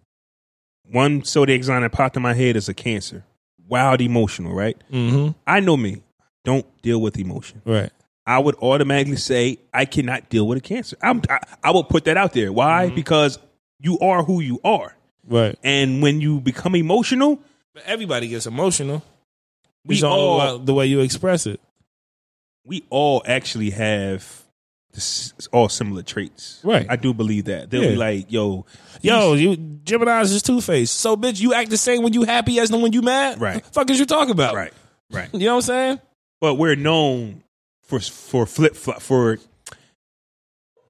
one zodiac sign that popped in my head is a Cancer. Wild emotional, right? Mm-hmm. I know me. Don't deal with emotion. Right. I would automatically say I cannot deal with a Cancer. I'm, I, I will put that out there. Why? Because you are who you are, Right. and when you become emotional, But everybody gets emotional. we It's all all about the way you express it. we all actually have this, all similar traits. Right. I do believe that. They'll Yeah. be like, yo, Yo, you Gemini's is two faced. So bitch, you act the same when you happy as the when you mad. Right. Fuck is you talking about? right, right. You know what I'm saying? But we're known for for flip flop for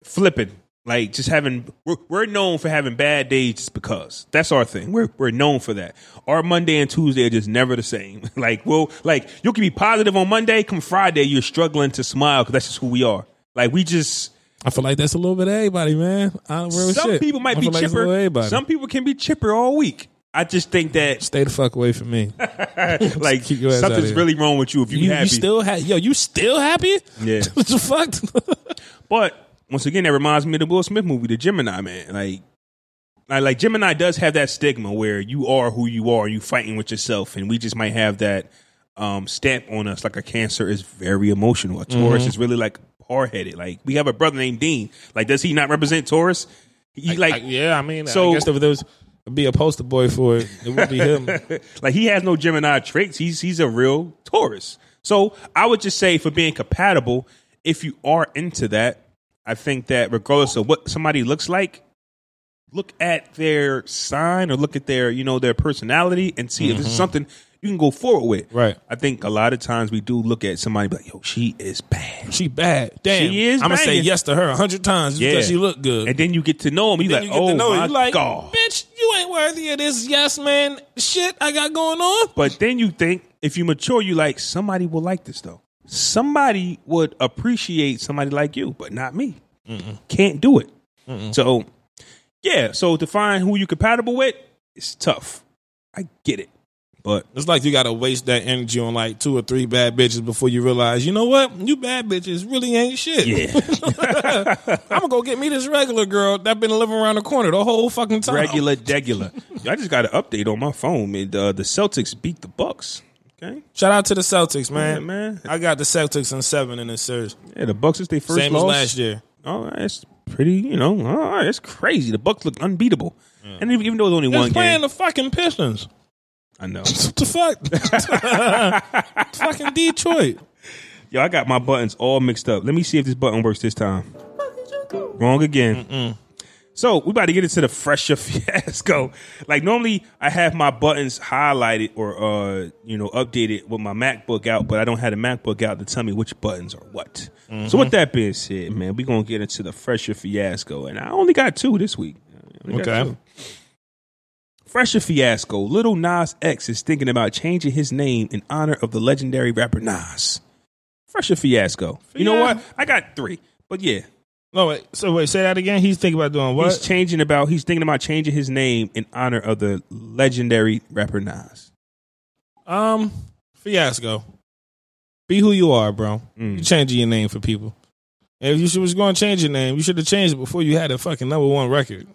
flipping. Like just having, we're, we're known for having bad days just because. That's our thing. We're we're known for that. Our Monday and Tuesday are just never the same. like, well, like you can be positive on Monday, come Friday, you're struggling to smile because that's just who we are. Like we just I feel like that's a little bit of everybody, man. I don't some shit. people might I be feel like it's a little chipper. Some people can be chipper all week. I just think that Stay the fuck away from me. like keep your ass outta something's really wrong with you if you, You, happy. you still ha- yo, you still happy? Yeah. what the fuck? But once again, that reminds me of the Will Smith movie, The Gemini Man. Like, like, like Gemini does have that stigma where you are who you are, you fighting with yourself, and we just might have that um, stamp on us. Like a Cancer is very emotional. A Taurus is really like hard headed. Like we have a brother named Dean. Like, does he not represent Taurus? He like I- yeah, I mean, So- I guess if there was be a poster boy for it, it would be him. like he has no Gemini traits. He's he's a real Taurus. So I would just say for being compatible, if you are into that, I think that regardless of what somebody looks like, look at their sign or look at their you know their personality and see if this is mm-hmm. something you can go forward with. Right. I think a lot of times we do look at somebody like, yo, she is bad. She bad. Damn. She is I'm gonna say yes to her a hundred times Yeah. because she look good. And then you get to know him. You like, you oh my You like, god. bitch, you ain't worthy of this yes man shit I got going on. But then you think if you mature, you like somebody will like this though. Somebody would appreciate somebody like you, but not me. Can't do it. So yeah, so to find who you compatible with, it's tough. I get it, but It's like you gotta waste that energy on like two or three bad bitches before you realize, you know what? You bad bitches really ain't shit. yeah, I'm gonna go get me this regular girl that been living around the corner the whole fucking time. regular, degular. I just got an update on my phone. Man, uh, the Celtics beat the Bucks. Okay, Shout out to the Celtics, man. Yeah, man. I got the Celtics in seven in this series. yeah, the Bucks is their first Same as last year. Oh, that's pretty. You know, oh, that's crazy. The Bucks look unbeatable, and even even though it's only They're one playing game, the fucking Pistons. I know. What the fuck? fucking Detroit. Yo, I got my buttons all mixed up. Let me see if this button works this time. Wrong again. So we about to get into the fresher fiasco. Like normally, I have my buttons highlighted or uh, you know updated with my MacBook out, but I don't have the MacBook out to tell me which buttons are what. So with that being said, man, we gonna get into the fresher fiasco, and I only got two this week. I only got Okay. Fresher fiasco. Lil Nas X is thinking about changing his name in honor of the legendary rapper Nas. Fresher fiasco. You know what? I got three, but yeah, No wait. So wait. Say that again. He's thinking about doing what? he's changing about. He's thinking about changing his name in honor of the legendary rapper Nas. um, fiasco. Be who you are, bro. Mm. You changing your name for people. And if you should, was going to change your name, you should have changed it before you had a fucking number one record.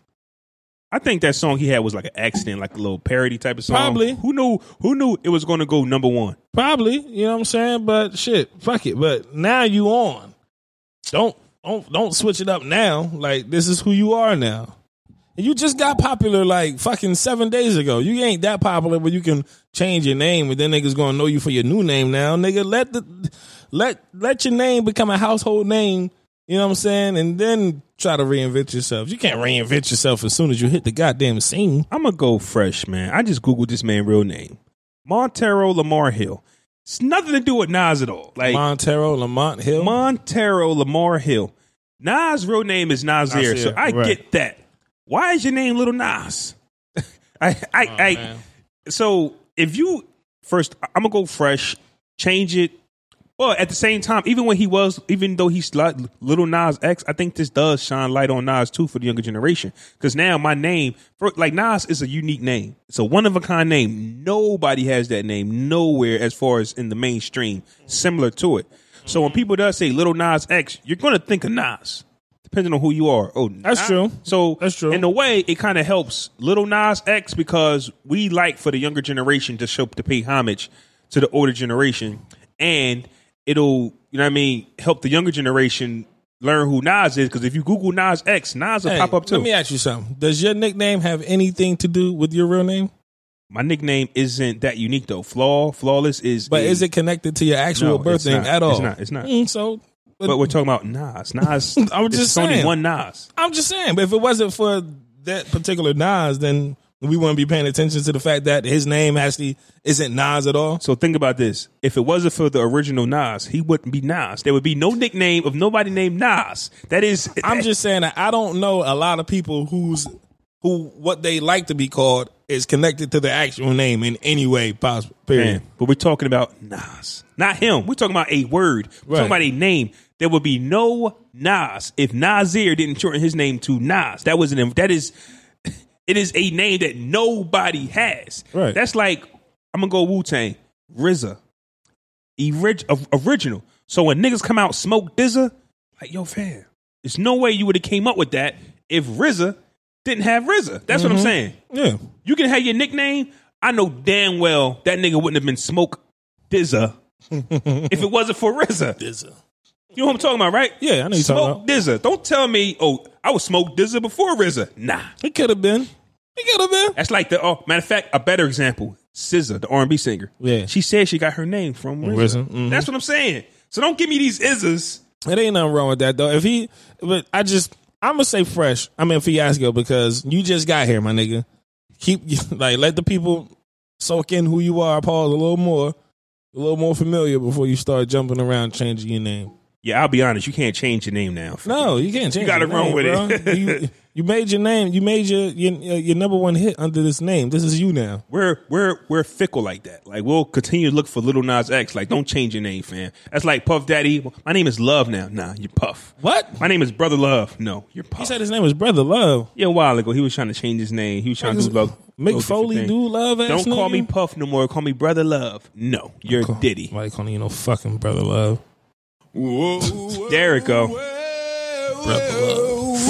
I think that song he had was like an accident, like a little parody type of song. Probably. Who knew? Who knew it was going to go number one? Probably, you know what I'm saying? But shit, fuck it. But now you on. Don't don't don't switch it up now. Like this is who you are now. And you just got popular like fucking seven days ago. You ain't that popular, but you can change your name, and then niggas gonna know you for your new name now. Nigga, let the let let your name become a household name. You know what I'm saying? And then try to reinvent yourself. You can't reinvent yourself as soon as you hit the goddamn scene. I'm gonna go fresh, man. I just googled this man real name, Montero Lamar Hill. It's nothing to do with Nas at all. Like Montero Lamont Hill. Montero Lamar Hill. Nas' real name is Nasir, so I right. get that. Why is your name Lil Nas? I, I, oh, I. man. So if you first, I'm gonna go fresh, change it, Well, at the same time, even when he was, even though he's like Lil Nas X, I think this does shine light on Nas too for the younger generation. Because now my name, for, like Nas, is a unique name. It's a one of a kind name. Nobody has that name nowhere as far as in the mainstream similar to it. So when people does say Lil Nas X, you're going to think of Nas, depending on who you are. Oh, That's Nas- true. So That's true. In a way, it kind of helps Lil Nas X because we like for the younger generation to show to pay homage to the older generation, and it'll you know what I mean help the younger generation learn who Nas is. Because if you Google Nas X, Nas will Hey, pop up too. Let me ask you something. Does your nickname have anything to do with your real name? My nickname isn't that unique though. Flaw, flawless is. But a- is it connected to your actual No, birth name not. at all? It's not. It's not. Mm, so, but, But we're talking about Nas. Nas. I was it's just only saying. one Nas. I'm just saying. But if it wasn't for that particular Nas, then we wouldn't be paying attention to the fact that his name actually isn't Nas at all. So think about this. If it wasn't for the original Nas, he wouldn't be Nas. There would be no nickname of nobody named Nas. That is I'm just saying that I don't know a lot of people who's who what they like to be called is connected to the actual name in any way possible. Period. Man, but we're talking about Nas, not him. We're talking about a word. We're Right. talking about a name. There would be no Nas if Nasir didn't shorten his name to Nas. That was an that is it is a name that nobody has. Right. That's like I'm gonna go Wu Tang, RZA, of- original. So when niggas come out smoke DZA, like yo fam, there's no way you would have came up with that if RZA didn't have RZA. That's what I'm saying. Yeah. You can have your nickname. I know damn well that nigga wouldn't have been Smoke DZA if it wasn't for RZA. DZA. You know what I'm talking about, right? Yeah, I know you're Smoke talking DZA. Don't tell me, oh, I was Smoke DZA before RZA. Nah. He could have been. He could have been. That's like the, oh, matter of fact, a better example, SZA, the R&B singer. Yeah. She said she got her name from RZA. RZA, mhm. That's what I'm saying. So don't give me these izzas. It ain't nothing wrong with that though. If he, but I just, I'm gonna say fresh. I mean fiasco because you just got here, my nigga. Keep like let the people soak in who you are. Pause a little more, a little more familiar before you start jumping around changing your name. Yeah, I'll be honest. You can't change your name now. No, you can't change. You gotta your run with bro. it. you, you made your name. You made your, your your number one hit under this name. This is you now. We're we're we're fickle like that. Like we'll continue to look for Lil Nas X. Like don't change your name, fam. That's like Puff Daddy. My name is Love now. Nah, you're Puff. What? My name is Brother Love. No, you're Puff. He said his name was Brother Love. yeah, a while ago he was trying to change his name. He was trying to do love. Mick Foley Dude Love Don't call me Puff no more. Call me Brother Love. No, you're Diddy. Why they calling you no fucking Brother Love? There it go.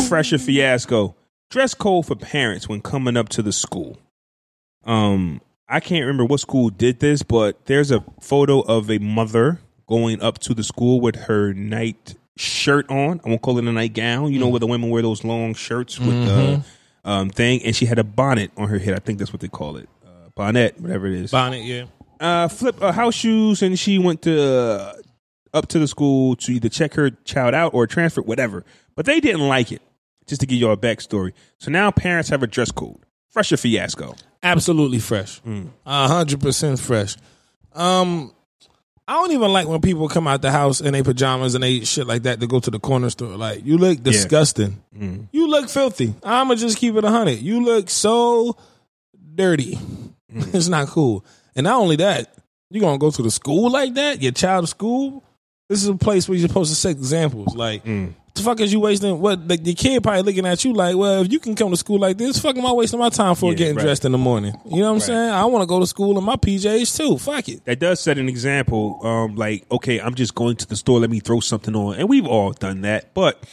Fresher fiasco. Dress code for parents when coming up to the school. Um, I can't remember what school did this, but there's a photo of a mother going up to the school with her night shirt on. I won't call it a nightgown. You know where the women wear those long shirts with the um, thing, and she had a bonnet on her head. I think that's what they call it, uh, bonnet, whatever it is. Bonnet, yeah. uh, flip uh, house shoes, and she went to uh, up to the school to either check her child out or transfer, whatever. But they didn't like it. Just to give you a backstory, so now parents have a dress code. Fresher fiasco. Absolutely fresh. Mm. A hundred percent fresh. Um I don't even like when people come out the house in their pajamas and they shit like that to go to the corner store. Like, you look disgusting. Mm. You look filthy. I'ma just keep it a hundred. You look so dirty. Mm. it's not cool. And not only that, you gonna go to the school like that? Your child's school? This is a place where you're supposed to set examples. Like, the fuck is you wasting? What like, your kid probably looking at you like, well, if you can come to school like this, fuck am I wasting my time for Yeah, getting right. dressed in the morning? You know what I'm saying? I want to go to school in my PJs too. Fuck it. That does set an example. Um, like, okay, I'm just going to the store. Let me throw something on, and we've all done that. But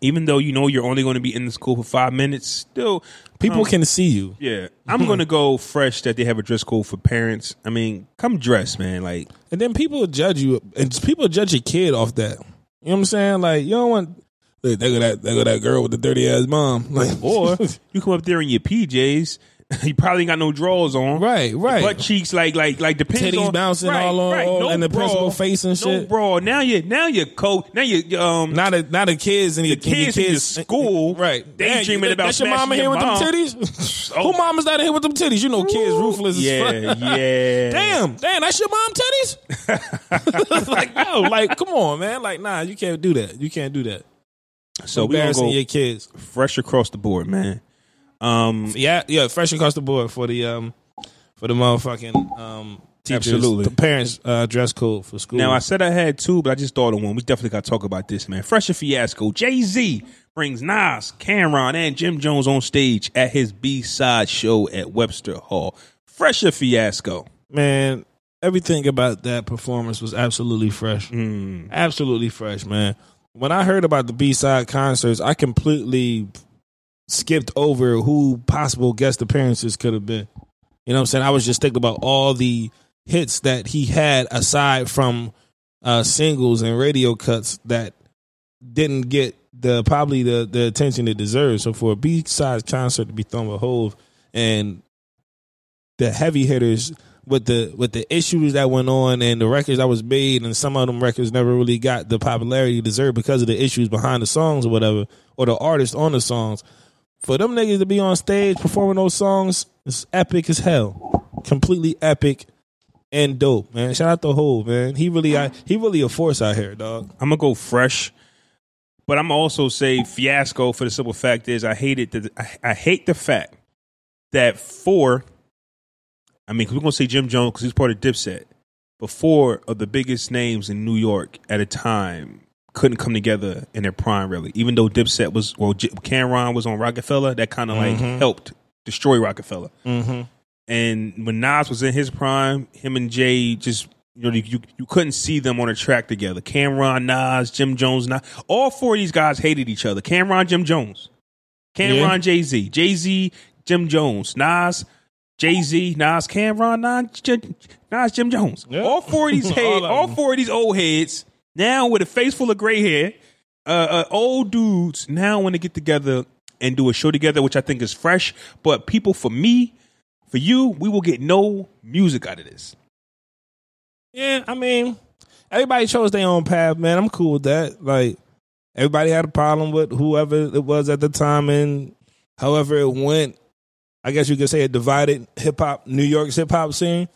even though you know you're only going to be in the school for five minutes, still People um, can see you. Yeah, I'm going to go fresh that they have a dress code for parents. I mean, come dress, man. Like, And then people judge you, and people judge your kid off that. You know what I'm saying? Like you don't want. Look, there go that, there go that girl with the dirty ass mom. Like, or you come up there in your PJs. You probably ain't got no drawers on. right, right. Butt cheeks like like like depends Titties on bouncing all on- all in the principal face and shit. No bra. Now you now you coat. Now you um Not the not the kids and the your, and your kids in your kids school, right? daydreaming Damn, about That's your mama here your with mom. them titties. Oh. Who mom is that in here with them titties? You know, kids ruthless as Yeah, fuck. yeah. Damn, damn, that's your mom titties. like, no, like, come on, man. Like, nah, you can't do that. You can't do that. So we gonna Embarrassing go your kids. fresh across the board, man. Um, Yeah, yeah, fresh across the board for the um for the motherfucking um teachers, Absolutely. the parents' uh, dress code for school. Now I said I had two, but I just thought of one. We definitely got to talk about this, man. Fresh and Fiasco. Jay Z brings Nas, Cam'ron, and Jim Jones on stage at his B side show at Webster Hall. Fresh and Fiasco. man, everything about that performance was absolutely fresh. Mm. Absolutely fresh, man. When I heard about the B side concerts, I completely skipped over who possible guest appearances could have been. You know what I'm saying? I was just thinking about all the hits that he had aside from uh, singles and radio cuts that didn't get the probably the the attention it deserves. So for a B side concert to be thrown with Hove and the heavy hitters with the with the issues that went on and the records that was made and some of them records never really got the popularity deserved because of the issues behind the songs or whatever or the artists on the songs. For them niggas to be on stage performing those songs is epic as hell. Completely epic and dope, man. Shout out to Hove, man. He really I, he really a force out here, dog. I'm gonna go fresh, but I'm also say fiasco for the simple fact is I hate it. That I, I hate the fact that four. I mean, 'cause we're gonna say Jim Jones because he's part of Dipset, but four of the biggest names in New York at a time couldn't come together in their prime. Really, even though Dipset was well, J- Cam'ron was on Roc-A-Fella, that kind of like helped destroy Roc-A-Fella. Mm-hmm. And when Nas was in his prime, him and Jay just you know you you couldn't see them on a track together. Cam'ron, Nas, Jim Jones, Nas, all four of these guys hated each other. Cam'ron, Jim Jones, Cam'ron, Yeah. Jay Z, Jay Z, Jim Jones, Nas, Jay Z, Nas, Cam'ron, Nas, Jim, Nas, Jim Jones. Yeah. All four of these All of all four of these old heads now with a face full of gray hair, uh, uh, old dudes now want to get together and do a show together, which I think is fresh. But people, for me, for you, we will get no music out of this. Yeah, I mean, everybody chose their own path, man. I'm cool with that. Like, everybody had a problem with whoever it was at the time, and however it went. I guess you could say it divided hip hop, New York's hip hop scene.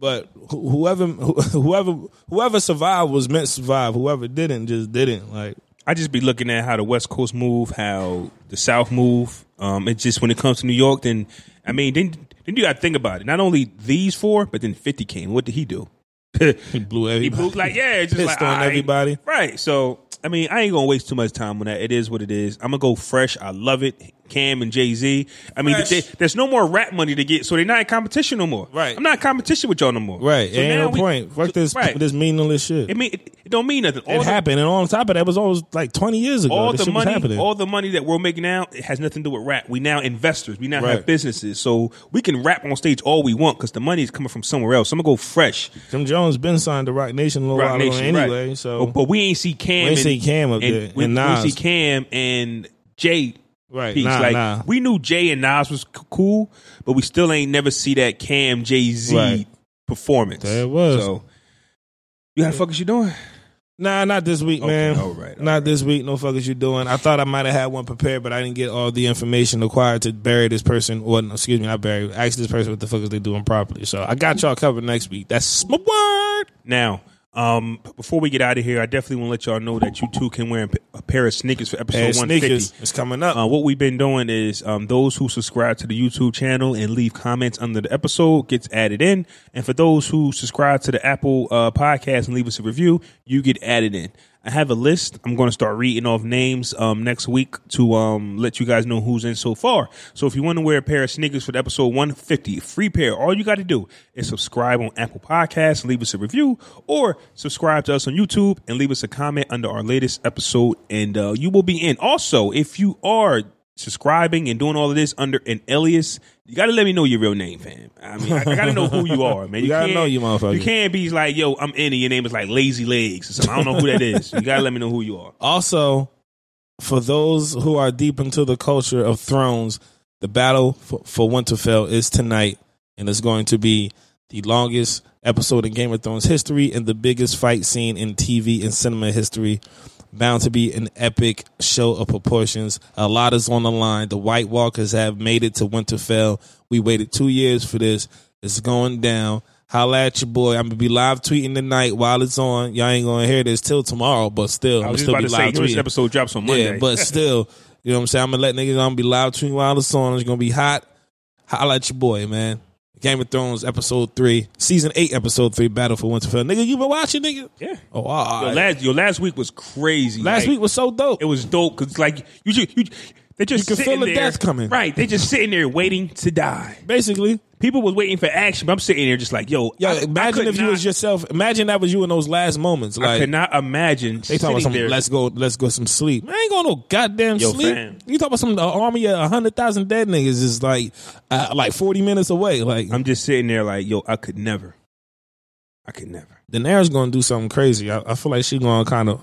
But whoever, whoever, whoever survived was meant to survive. Whoever didn't just didn't. Like, I just be looking at how the West Coast move, how the South move. Um, it's just when it comes to New York, then I mean, then then you got to think about it. Not only these four, but then Fifty came. What did he do? he blew everybody. He blew like yeah, just Pissed like on everybody. Right. So I mean, I ain't gonna waste too much time on that. It is what it is. I'm gonna go fresh. I love it. Cam and Jay Z. I mean, they- there's no more rap money to get, so they're not in competition no more. Right. I'm not in competition with y'all no more. Right. So ain't no we- point. Fuck this, Right. this meaningless shit. It mean it, it don't mean nothing. All it the- happened, and on top of that, it was always like 20 years ago. all the money, happening. all the money that we're making now, it has nothing to do with rap. We now investors. We now Right. have businesses, so we can rap on stage all we want because the money is coming from somewhere else. So I'm gonna go fresh. Jim Jones been signed to Roc Nation a little Rock while Nation, ago right. anyway. So but, but we ain't see Cam. We ain't see Cam up and there, and we see Cam and Jay. Right, nah, like nah. we knew Jay and Nas was c- cool, but we still ain't never see that Cam Jay Z Right. performance. There it was. So you got the fuck is you doing? nah, not this week, Okay, man. all right, all not right. this week. No fuck is you doing? I thought I might have had one prepared, but I didn't get all the information required to bury this person. Or no, excuse me, not bury. Ask this person what the fuck is they doing properly. So I got y'all covered next week. That's my word. Now, um, before we get out of here, I definitely want to let y'all know that you too can wear a pair of sneakers for episode 150. sneakers is coming up. Uh, what we've been doing is um, those who subscribe to the YouTube channel and leave comments under the episode gets added in, and for those who subscribe to the Apple uh, podcast and leave us a review, you get added in. I have a list. I'm going to start reading off names um, next week to um, let you guys know who's in so far. So if you want to wear a pair of sneakers for the episode 150, free pair, all you got to do is subscribe on Apple Podcasts leave us a review, or subscribe to us on YouTube and leave us a comment under our latest episode, and uh, you will be in. Also, if you are subscribing and doing all of this under an alias, you got to let me know your real name, fam. I mean, I, I got to know who you are, man. You gotta know you motherfucker. You can't be like, yo, I'm in, and your name is like Lazy Legs or something. I don't know who that is. You got to let me know who you are. Also, for those who are deep into the culture of Thrones, the battle for, for Winterfell is tonight, and it's going to be the longest episode in Game of Thrones history and the biggest fight scene in TV and cinema history. Bound to be an epic show of proportions. A lot is on the line. The White Walkers have made it to Winterfell. We waited two years for this. It's going down. Holla at your boy. I'm gonna be live tweeting tonight while it's on. Y'all ain't gonna hear this till tomorrow, but still, I'm was gonna just still be say, live this tweeting. episode drops on Monday. Yeah, but still, you know what I'm saying? I'm gonna let niggas I'm gonna be live tweeting while it's on. It's gonna be hot. Holla at your boy, man. Game of Thrones episode three, season eight, episode three, Battle for Winterfell. Nigga, you been watching, nigga? Yeah. Oh, all Your last your last week was crazy. last Like, week was so dope. it was dope because like you just you they just You can feel the there, death coming. Right, they just sitting there waiting to die. Basically, People was waiting for action, but I'm sitting there just like, yo, yo. I- I imagine could if you was yourself. Imagine that was you in those last moments. I Like could not imagine they talking about some. there. Let's go. Let's go some sleep. Man, I ain't going no goddamn Yo, sleep. fam. You talk about some uh, army of hundred thousand dead niggas is like uh, like forty minutes away. Like I'm just sitting there like, yo, I could never. I could never. Daenerys is gonna do something crazy. I, I feel like she gonna kind of.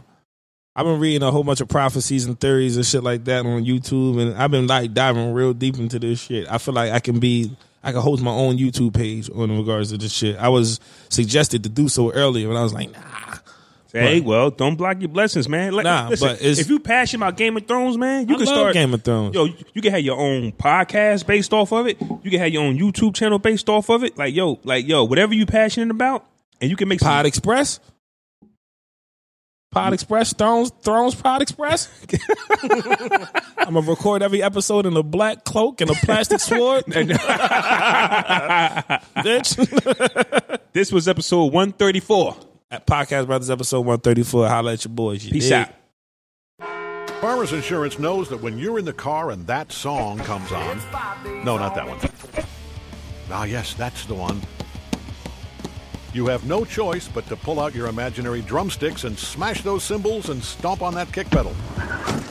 I've been reading a whole bunch of prophecies and theories and shit like that on YouTube, and I've been like diving real deep into this shit. I feel like I can be, I can host my own YouTube page on regards to this shit. I was suggested to do so earlier, and I was like, nah. Hey, well, don't block your blessings, man. Like, Nah, listen, but it's- if you passionate about Game of Thrones, man, you I can start Game of Thrones. Yo, you can have your own podcast based off of it. You can have your own YouTube channel based off of it. Like, yo, like, yo, whatever you passionate about, and you can make some, Pod Express. Pod Express, Thrones, Thrones Pod Express. I'm gonna record every episode in a black cloak and a plastic sword. Bitch. This was episode 134. At Podcast Brothers episode 134. Holla at your boys. You Peace dig? out. Farmers Insurance knows that when you're in the car and that song comes on. No, not that one. Ah, yes, that's the one. You have no choice but to pull out your imaginary drumsticks and smash those cymbals and stomp on that kick pedal,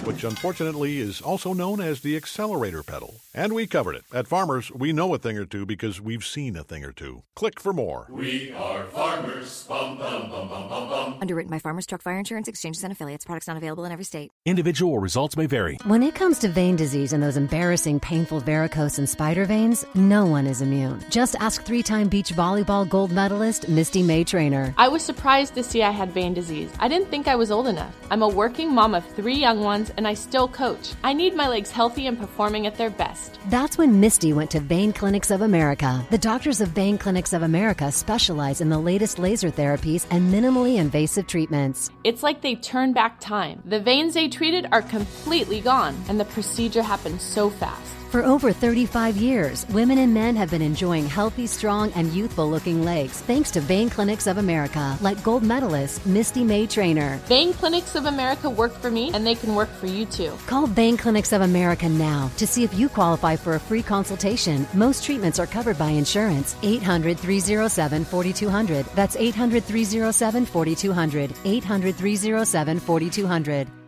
which unfortunately is also known as the accelerator pedal. And we covered it. At Farmers, we know a thing or two because we've seen a thing or two. Click for more. We are Farmers. Bum, bum, bum, Underwritten by Farmers Truck Fire Insurance Exchanges and Affiliates. Products not available in every state. Individual results may vary. When it comes to vein disease and those embarrassing, painful varicose and spider veins, no one is immune. Just ask three time beach volleyball gold medalist Misty May-Treanor. I was surprised to see I had vein disease. I didn't think I was old enough. I'm a working mom of three young ones and I still coach. I need my legs healthy and performing at their best. That's when Misty went to Vein Clinics of America. The doctors of Vein Clinics of America specialize in the latest laser therapies and minimally invasive treatments. It's like they turn back time. The veins they treated are completely gone, and the procedure happened so fast. For over 35 years, women and men have been enjoying healthy, strong, and youthful looking legs thanks to Vein Clinics of America, like gold medalist Misty May-Treanor. Vein Clinics of America worked for me, and they can work for you too. Call Vein Clinics of America now to see if you qualify for a free consultation. Most treatments are covered by insurance. 800 307 4200. That's 800 307 4200. 800 307 4200.